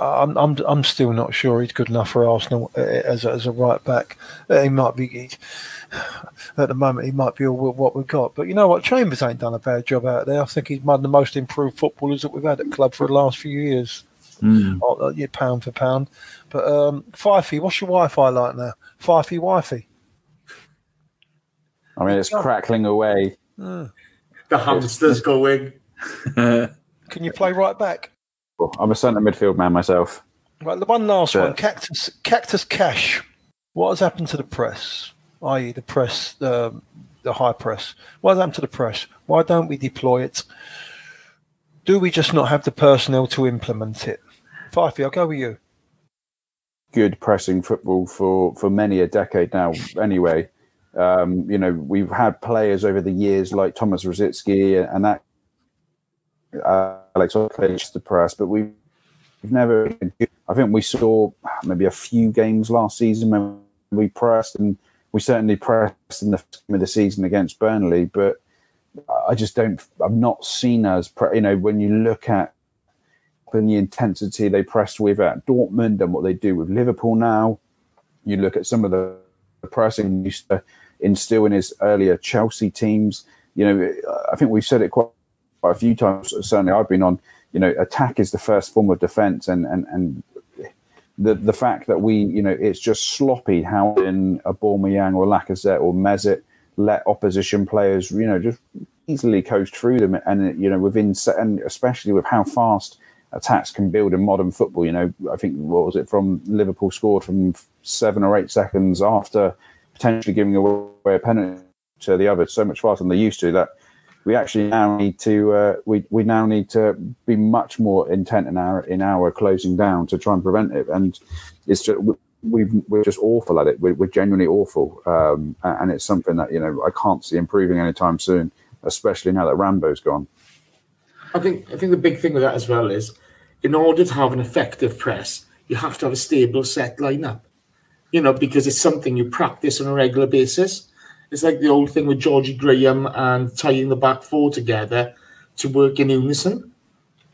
I'm, I'm, I'm still not sure he's good enough for Arsenal uh, as a, as a right back. Uh, He might be. At the moment, he might be all what we've got. But you know what? Chambers ain't done a bad job out there. I think he's one of the most improved footballers that we've had at club for the last few years. Mm. Oh, uh, yeah, pound for pound. But um, Fyffey, what's your Wi-Fi like now? Fyffey, wifey. I mean, it's crackling away. The hamster's going. Can you play right back? I'm a centre midfield man myself. Right, the one last Sure. one, Cactus Cactus Cash. What has happened to the press? I.e., the press, the the high press. What has happened to the press? Why don't we deploy it? Do we just not have the personnel to implement it? Fyffey, I'll go with you. good pressing football for, for many a decade now. Anyway, um, you know we've had players over the years like Tomas Rosicky and that uh, Alex Oxlade to press, but we've, never. I think we saw maybe a few games last season when we pressed, and we certainly pressed in the of the season against Burnley, but. I just don't. I've not seen us. Pre- you know, when you look at and the intensity they pressed with at Dortmund and what they do with Liverpool now. You look at some of the pressing used uh, to instill in his earlier Chelsea teams. You know, I think we've said it quite, quite a few times. Certainly, I've been on. You know, attack is the first form of defence, and and and the the fact that we, you know, it's just sloppy how in a Aubameyang or Lacazette or Mesut let opposition players, you know, just easily coast through them, and you know, within and especially with how fast attacks can build in modern football. You know, I think what was it from Liverpool scored from seven or eight seconds after potentially giving away a penalty to the other so much faster than they used to. That we actually now need to uh, we we now need to be much more intent in our in our closing down to try and prevent it. And it's just we've we're just awful at it. We're, we're genuinely awful, um, and it's something that you know I can't see improving anytime soon, especially now that Rambo's gone. I think I think the big thing with that as well is, in order to have an effective press, you have to have a stable set lineup. You know, because it's something you practice on a regular basis. It's like the old thing with Georgie Graham and tying the back four together to work in unison.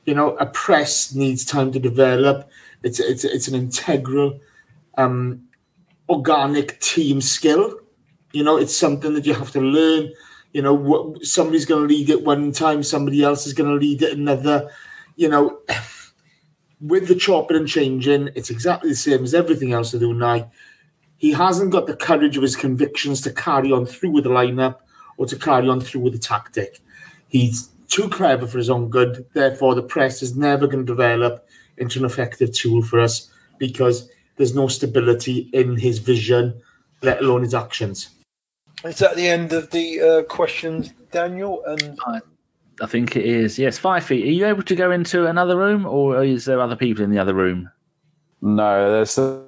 You know, a press needs time to develop. It's it's it's an integral, um, organic team skill. You know, it's something that you have to learn. You know, what, somebody's going to lead it one time, somebody else is going to lead it another. You know, with the chopping and changing, it's exactly the same as everything else to do now. He hasn't got the courage of his convictions to carry on through with the lineup or to carry on through with the tactic. He's too clever for his own good. Therefore, the press is never going to develop into an effective tool for us because there's no stability in his vision, let alone his actions. Is that the end of the uh, questions, Daniel? And I think it is. Yes, five feet. Are you able to go into another room, or is there other people in the other room? No, there's nothing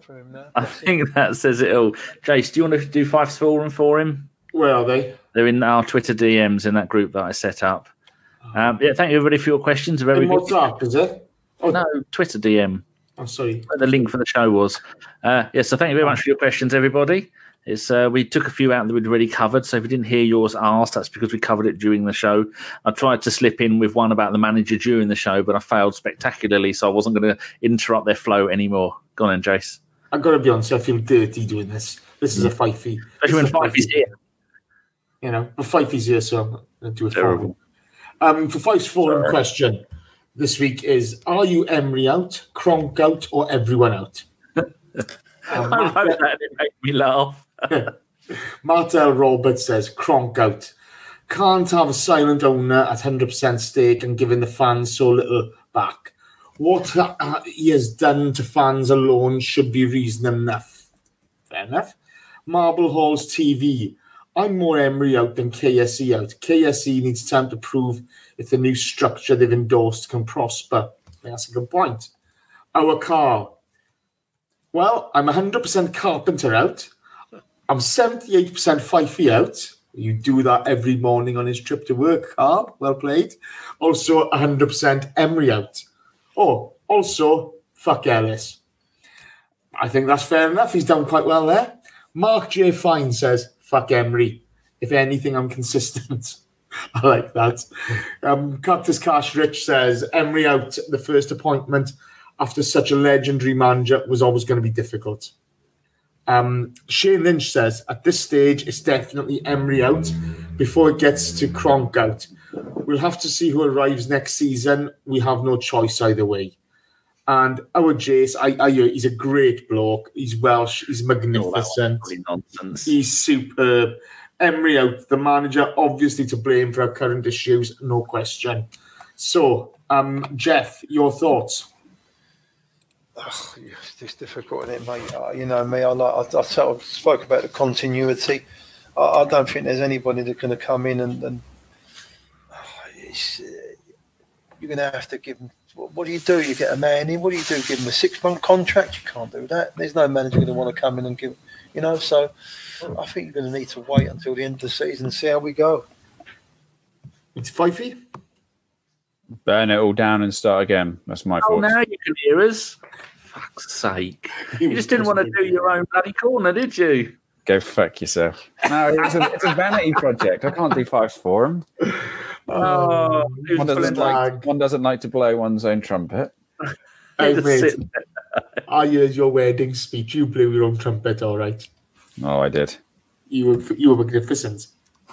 for him now. I think that says it all. Jace, do you want to do five forum for him? Where are they? They're in our Twitter DMs in that group that I set up. Um, yeah, thank you everybody for your questions. Very In good. WhatsApp, is it? Oh, No, Twitter DM. I'm sorry. where the link for the show was. Uh, yeah, so thank you very much for your questions, everybody. It's uh, we took a few out that we'd already covered. So if you didn't hear yours asked, that's because we covered it during the show. I tried to slip in with one about the manager during the show, but I failed spectacularly, so I wasn't going to interrupt their flow anymore. Go on, then, Jace. I've got to be honest, I feel dirty doing this. This is a fifey. Especially when This is a Fife is here. You know, but Fyffey's here, so I'm going to do it for. Um, for Fife's forum question this week is Are you Emery out, Cronk out, or everyone out? I wrote that and it made me laugh. Martel Roberts says Cronk out. Can't have a silent owner at 100% stake and giving the fans so little back. What he has done to fans alone should be reason enough. Fair enough. Marble Halls TV. I'm more Emery out than KSE out. KSE needs time to prove if the new structure they've endorsed can prosper. That's a good point. Our car. Well, I'm 100% Carpenter out. I'm 78% Fyffey out. You do that every morning on his trip to work, Carl. Well played. Also, 100% Emery out. Oh, also, fuck Ellis. I think that's fair enough. He's done quite well there. Mark J. Fine says, fuck Emery. If anything, I'm consistent. I like that. Um, Cactus Cash Rich says, Emery out the first appointment after such a legendary manager was always going to be difficult. Um, Shane Lynch says, at this stage, it's definitely Emery out before it gets to Cronk out. We'll have to see who arrives next season. We have no choice either way. And our Jace, I, I he's a great bloke. He's Welsh. He's Oh, magnificent. nonsense. He's superb. Emery out, the manager, obviously to blame for our current issues, no question. So, um, Geoff, your thoughts? Ugh, yes, it's difficult, isn't it, mate? Uh, you know me. I like. I, I, sort of spoke about the continuity. I, I don't think there's anybody that's going to come in and. and uh, it's, uh, you're going to have to give them. What, what do you do? You get a man in. What do you do? Give him a six month contract? You can't do that. There's no manager going to want to come in and give. You know, so I think you're going to need to wait until the end of the season and see how we go. It's Fyffey? Burn it all down and start again. That's my Oh, thoughts. now you can hear us. Fuck's sake. You just didn't want to do your own bloody corner, did you? Go fuck yourself. No, it's a, it's a vanity project. I can't do fives for him. Oh, who's One doesn't like one doesn't like to blow one's own trumpet. Hey, mate. I heard your wedding speech. You blew your own trumpet, all right. Oh, I did. You were you were magnificent.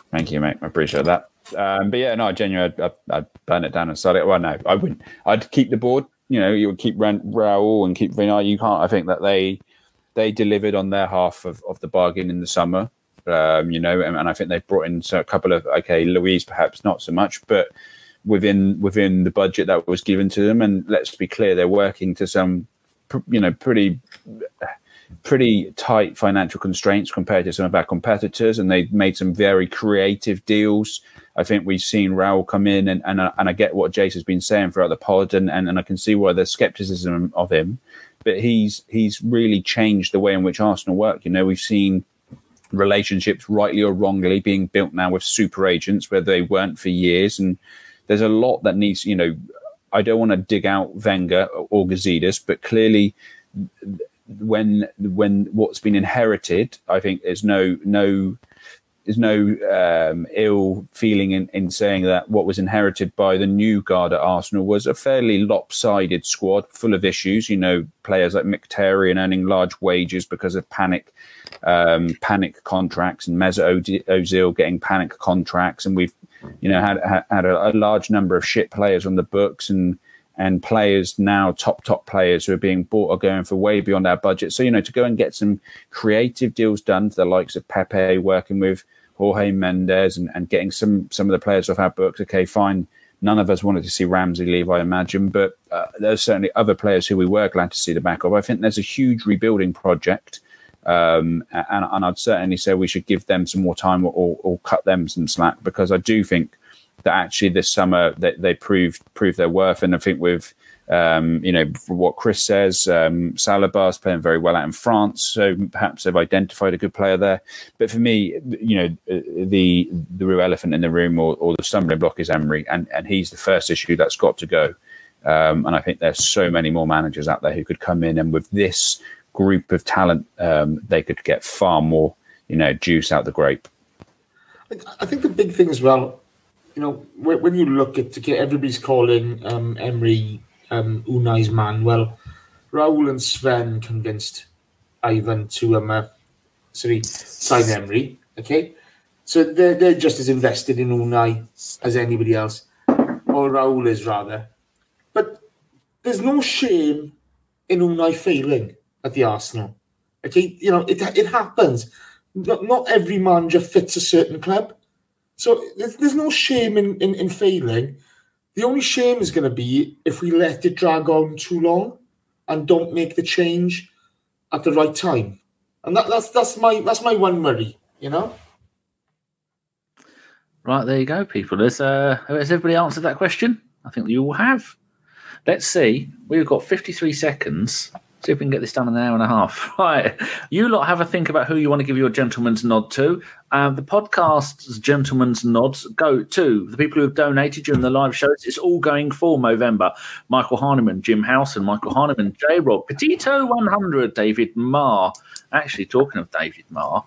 Thank you, mate. I appreciate that. Um, but yeah, no, genuinely, I'd, I'd, I'd burn it down and start it. Well, no, I wouldn't. I'd keep the board. You know, you would keep Raul and keep Vinai. You can't. I think that they they delivered on their half of, of the bargain in the summer. Um, you know, and, and I think they've brought in a couple of okay, Luiz perhaps not so much, but within within the budget that was given to them. And let's be clear, they're working to some, you know, pretty pretty tight financial constraints compared to some of our competitors, and they made some very creative deals. I think we've seen Raul come in, and and, I- and I get what Jace has been saying throughout the pod, and, and, and I can see why there's skepticism of him, but he's he's really changed the way in which Arsenal work. You know, we've seen relationships, rightly or wrongly, being built now with super agents where they weren't for years, and there's a lot that needs. You know, I don't want to dig out Wenger or Gazidis, but clearly when when what's been inherited, I think there's no no there's no um, ill feeling in, in saying that what was inherited by the new guard at Arsenal was a fairly lopsided squad full of issues. You know, players like Mkhitaryan earning large wages because of panic um, panic contracts, and Mesut Ozil getting panic contracts, and we've you know had had, had a, a large number of shit players on the books and and players now top top players who are being bought are going for way beyond our budget. So you know to go and get some creative deals done for the likes of Pepe working with Jorge Mendes and, and getting some some of the players off our books. Okay, fine. None of us wanted to see Ramsey leave, I imagine, but uh, there's certainly other players who we were glad to see the back of. I think there's a huge rebuilding project, um, and, and I'd certainly say we should give them some more time or, or, or cut them some slack because I do think that actually this summer they, they proved proved their worth. And I think with um, you know what Chris says, um, Saliba's playing very well out in France, so perhaps they've identified a good player there. But for me, you know, the the real elephant in the room or, or the stumbling block is Emery, and and he's the first issue that's got to go. Um, and I think there's so many more managers out there who could come in, and with this group of talent, um, they could get far more, you know, juice out the grape. I think the big thing as well, you know, when, you look at everybody's calling um, Emery um, Unai's man. Well, Raul and Sven convinced Ivan to um, uh, sorry, sign Emery. Okay, so they're they're just as invested in Unai as anybody else, or Raul is rather. But there's no shame in Unai failing at the Arsenal. Okay, you know it it happens. Not, not every manager fits a certain club. So there's, there's no shame in, in, in failing. The only shame is going to be if we let it drag on too long and don't make the change at the right time. And that, that's that's my that's my one worry, you know. Right, there you go, people. Has, uh, has everybody answered that question? I think you all have. Let's see. We've got 53 seconds See if we can get this done in an hour and a half. Right. You lot have a think about who you want to give your gentleman's nod to. Um, the podcast's gentleman's nods go to the people who have donated during the live shows. It's all going for November. Michael Harneman, Jim Howson, Michael Harneman, J Rob, Petito 100, David Marr. Actually, talking of David Marr,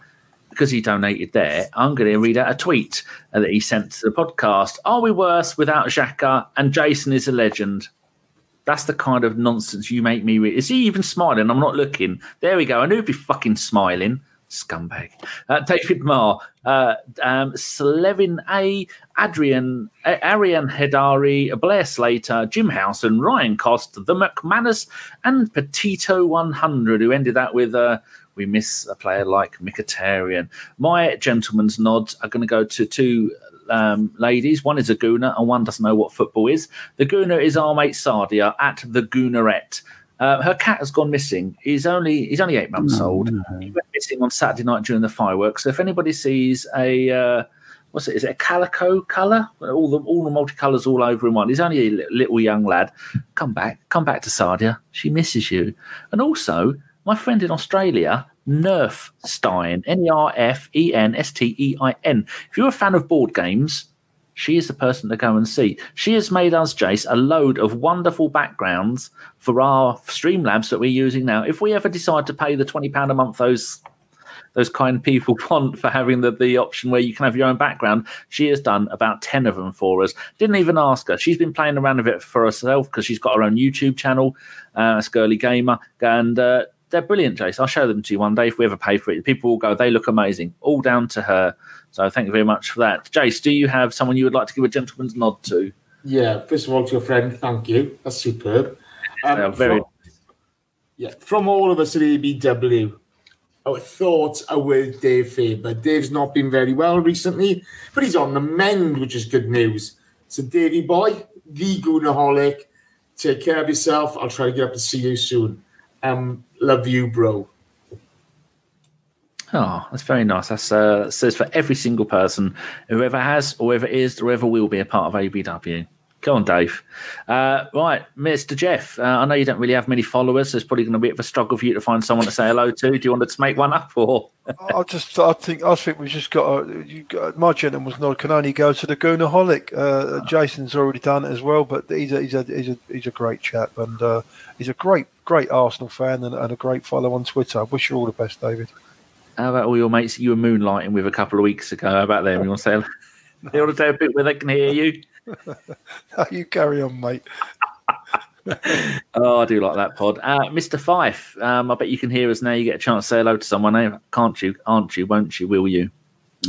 because he donated there, I'm going to read out a tweet uh, that he sent to the podcast. Are we worse without Xhaka? And Jason is a legend. That's the kind of nonsense you make me read. Is he even smiling? I'm not looking. There we go. I knew he'd be fucking smiling. Scumbag. Uh, David Marr, uh, um, Slevin A, Adrian, Arian Hedari, Blair Slater, Jim House, and Ryan Cost, The McManus, and Petito 100, who ended that with uh, we miss a player like Mkhitaryan. My gentleman's nods are going to go to two um, ladies. One is a Gooner and one doesn't know what football is. The Gooner is our mate Sadia at the Goonerette. Uh, her cat has gone missing. He's only he's only eight months old. He went missing on Saturday night during the fireworks. So if anybody sees a uh, what's it? Is it a calico colour? All the all the multicolours all over in one. He's only a little young lad. Come back, come back to Sadia. She misses you. And also, my friend in Australia, Nerf Stein, N E R F E N S T E I N. If you're a fan of board games, she is the person to go and see. She has made us, Jace, a load of wonderful backgrounds for our Streamlabs that we're using now. If we ever decide to pay the twenty pound a month those those kind people want for having the, the option where you can have your own background, she has done about 10 of them for us. Didn't even ask her. She's been playing around with it for herself because she's got her own YouTube channel, uh, Skirly Gamer, and uh, they're brilliant, Jace. I'll show them to you one day if we ever pay for it. People will go, they look amazing. All down to her. So thank you very much for that. Jace, do you have someone you would like to give a gentleman's nod to? Yeah, first of all, to your friend, thank you. That's superb. Um, very from, yeah, from all of us at ABW, our thoughts are with Dave Faber. Dave's not been very well recently, but he's on the mend, which is good news. So, Davey boy, the Goonaholic, take care of yourself. I'll try to get up to see you soon. Um, love you, bro. Oh, that's very nice. That's uh, says for every single person, whoever has, or whoever is, or whoever will be a part of ABW. Go on, Dave. Uh, right, Mr. Geoff. Uh, I know you don't really have many followers, so it's probably going to be a bit of a struggle for you to find someone to say hello to. Do you want to make one up, or I just, I think, I think we've just got. To, you got my gentleman's nod can only go to the Goonaholic. Uh, Jason's already done it as well, but he's a, he's a, he's a, he's a great chap, and uh, he's a great, great Arsenal fan and, and a great follow on Twitter. I wish you all the best, David. how about all your mates you were moonlighting with a couple of weeks ago? How about them? You want to say? You want to say a bit where they can hear you? you carry on, mate. Oh, I do like that pod. Uh, Mr. Fyffey, um, I bet you can hear us now. You get a chance to say hello to someone, eh? can't you? Aren't you? Won't you? Will you?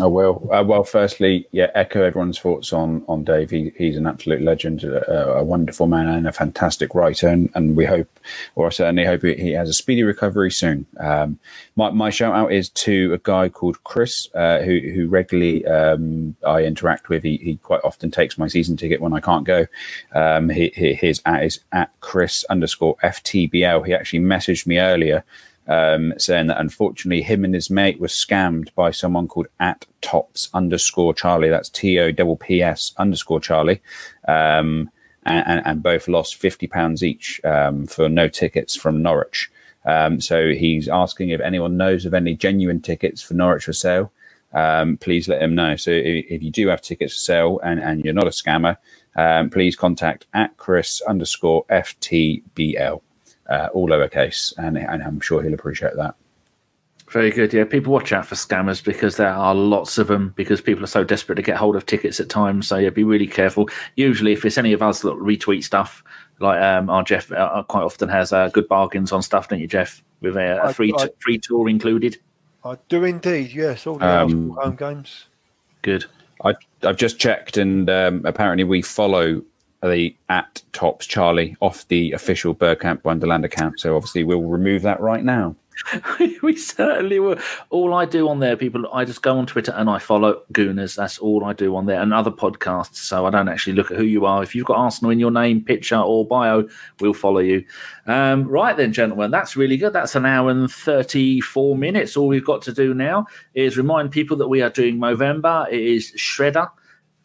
I will. Uh, well, firstly, yeah, echo everyone's thoughts on on Dave. He, he's an absolute legend, a, a wonderful man, and a fantastic writer. And, and we hope, or I certainly hope, he has a speedy recovery soon. Um, my my shout out is to a guy called Chris, uh, who who regularly um, I interact with. He, he quite often takes my season ticket when I can't go. Um, he, he, his at is at Chris underscore FTBL. He actually messaged me earlier um, saying that unfortunately him and his mate were scammed by someone called at tops underscore Charlie. That's T O double P S underscore Charlie. Um, and, and, both lost fifty pounds each um, for no tickets from Norwich. Um, so he's asking if anyone knows of any genuine tickets for Norwich for sale. Um, please let him know. So if, if you do have tickets for sale and, and you're not a scammer, um, please contact at Chris underscore FTBL uh, all lowercase, and, and I'm sure he'll appreciate that. Very good. Yeah, people watch out for scammers because there are lots of them because people are so desperate to get hold of tickets at times. So yeah, be really careful. Usually, if it's any of us that retweet stuff, like um, our Geoff uh, quite often has uh, good bargains on stuff, don't you, Geoff? With a, a free I- t- free tour included. I do indeed. Yes, all the Um, home games. Good. I, I've just checked, and um, apparently we follow the at Tops Charlie off the official Bergkamp Wonderland account. So obviously we'll remove that right now. we certainly will. All I do on there, people, I just go on Twitter and I follow Gooners. That's all I do on there, and other podcasts. So I don't actually look at who you are. If you've got Arsenal in your name, picture, or bio, we'll follow you. Um, right then, gentlemen, that's really good. That's an hour and 34 minutes. All we've got to do now is remind people that we are doing Movember. It is Shredder.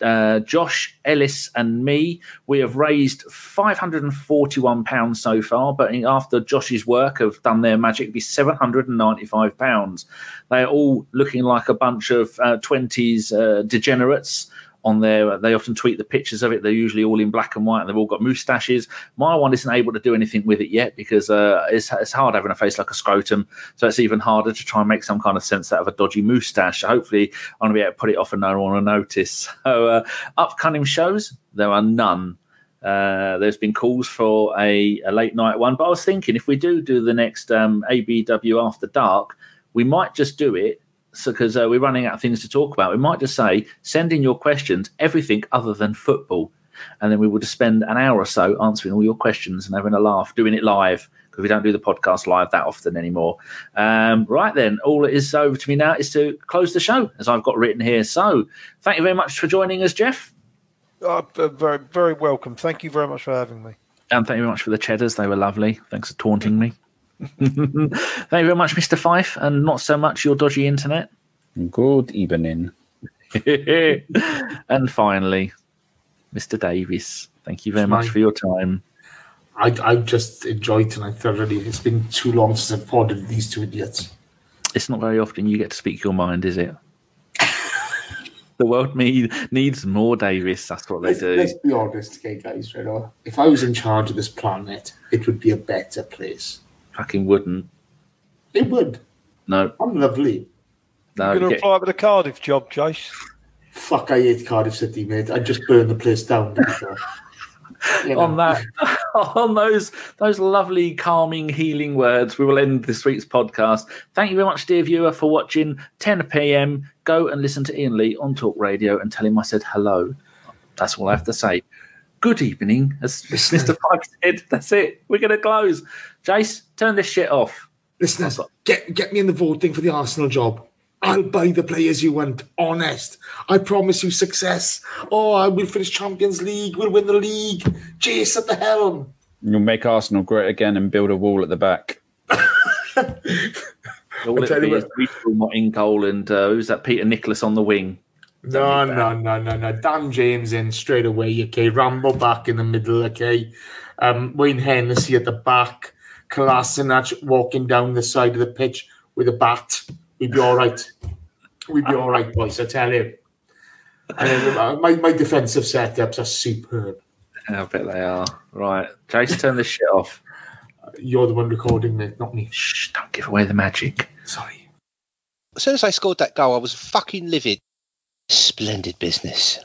Uh, Josh, Ellis, and me. We have raised £541 so far, but after Josh's work have done their magic, it'd be £795. They're all looking like a bunch of uh, 20s uh, degenerates on there. They often tweet the pictures of it. They're usually all in black and white, and they've all got moustaches. My one isn't able to do anything with it yet because uh, it's, it's hard having a face like a scrotum. So it's even harder to try and make some kind of sense out of a dodgy moustache. Hopefully, I'm to be able to put it off and no one will notice. So, uh, upcoming shows, there are none. Uh, there's been calls for a, a, late night one, but I was thinking if we do do the next um, ABW After Dark, we might just do it so because uh, we're running out of things to talk about, we might just say send in your questions, everything other than football, and then we will just spend an hour or so answering all your questions and having a laugh, doing it live because we don't do the podcast live that often anymore. Um, right then, all it is over to me now is to close the show as I've got written here. So thank you very much for joining us, Geoff. Uh, very, very welcome. Thank you very much for having me. And thank you very much for the cheddars. They were lovely. Thanks for taunting me. Thank you very much, Mr. Fyffey, and not so much your dodgy internet. Good evening. and finally, Mr. Davis, thank you very it's much fine. for your time. I, I've just enjoyed tonight thoroughly. It's been too long since I've podded these two idiots. It's not very often you get to speak your mind, is it? the world need, needs more Davis. That's what they let's, do. Let's be honest, okay, guys. Right? If I was in charge of this planet, it would be a better place fucking wouldn't. It would. No. I'm lovely. No, You're going to get- apply for the Cardiff job, Jace. Fuck, I hate Cardiff City, mate. I just burned the place down. to be fair. You know. on that on those those lovely calming healing words we will end this week's podcast thank you very much dear viewer for watching 10 p.m go and listen to ian lee on talk radio and tell him i said hello that's all i have to say good evening as mr pipe said that's it we're going to close jace turn this shit off Listeners, get get me in the voting for the Arsenal job. I'll buy the players you want. Honest. I promise you success. Oh, I will finish Champions League. We'll win the league. Jace at the helm. You'll make Arsenal great again and build a wall at the back. all I tell it be you is Rachel Mott in goal and uh, who's that peter nicholas on the wing No, no, no, no, no. Dan James in straight away. Okay, Rambo back in the middle. Okay, um, Wayne Hennessy at the back. Kolasinac walking down the side of the pitch with a bat. We'd be all right. We'd be all right, boys. I tell you. And uh, my my defensive setups are superb. i bet they are right jace turn this shit off You're the one recording, mate, not me. Shh, don't give away the magic Sorry. As soon as I scored that goal, I was fucking livid. Splendid business.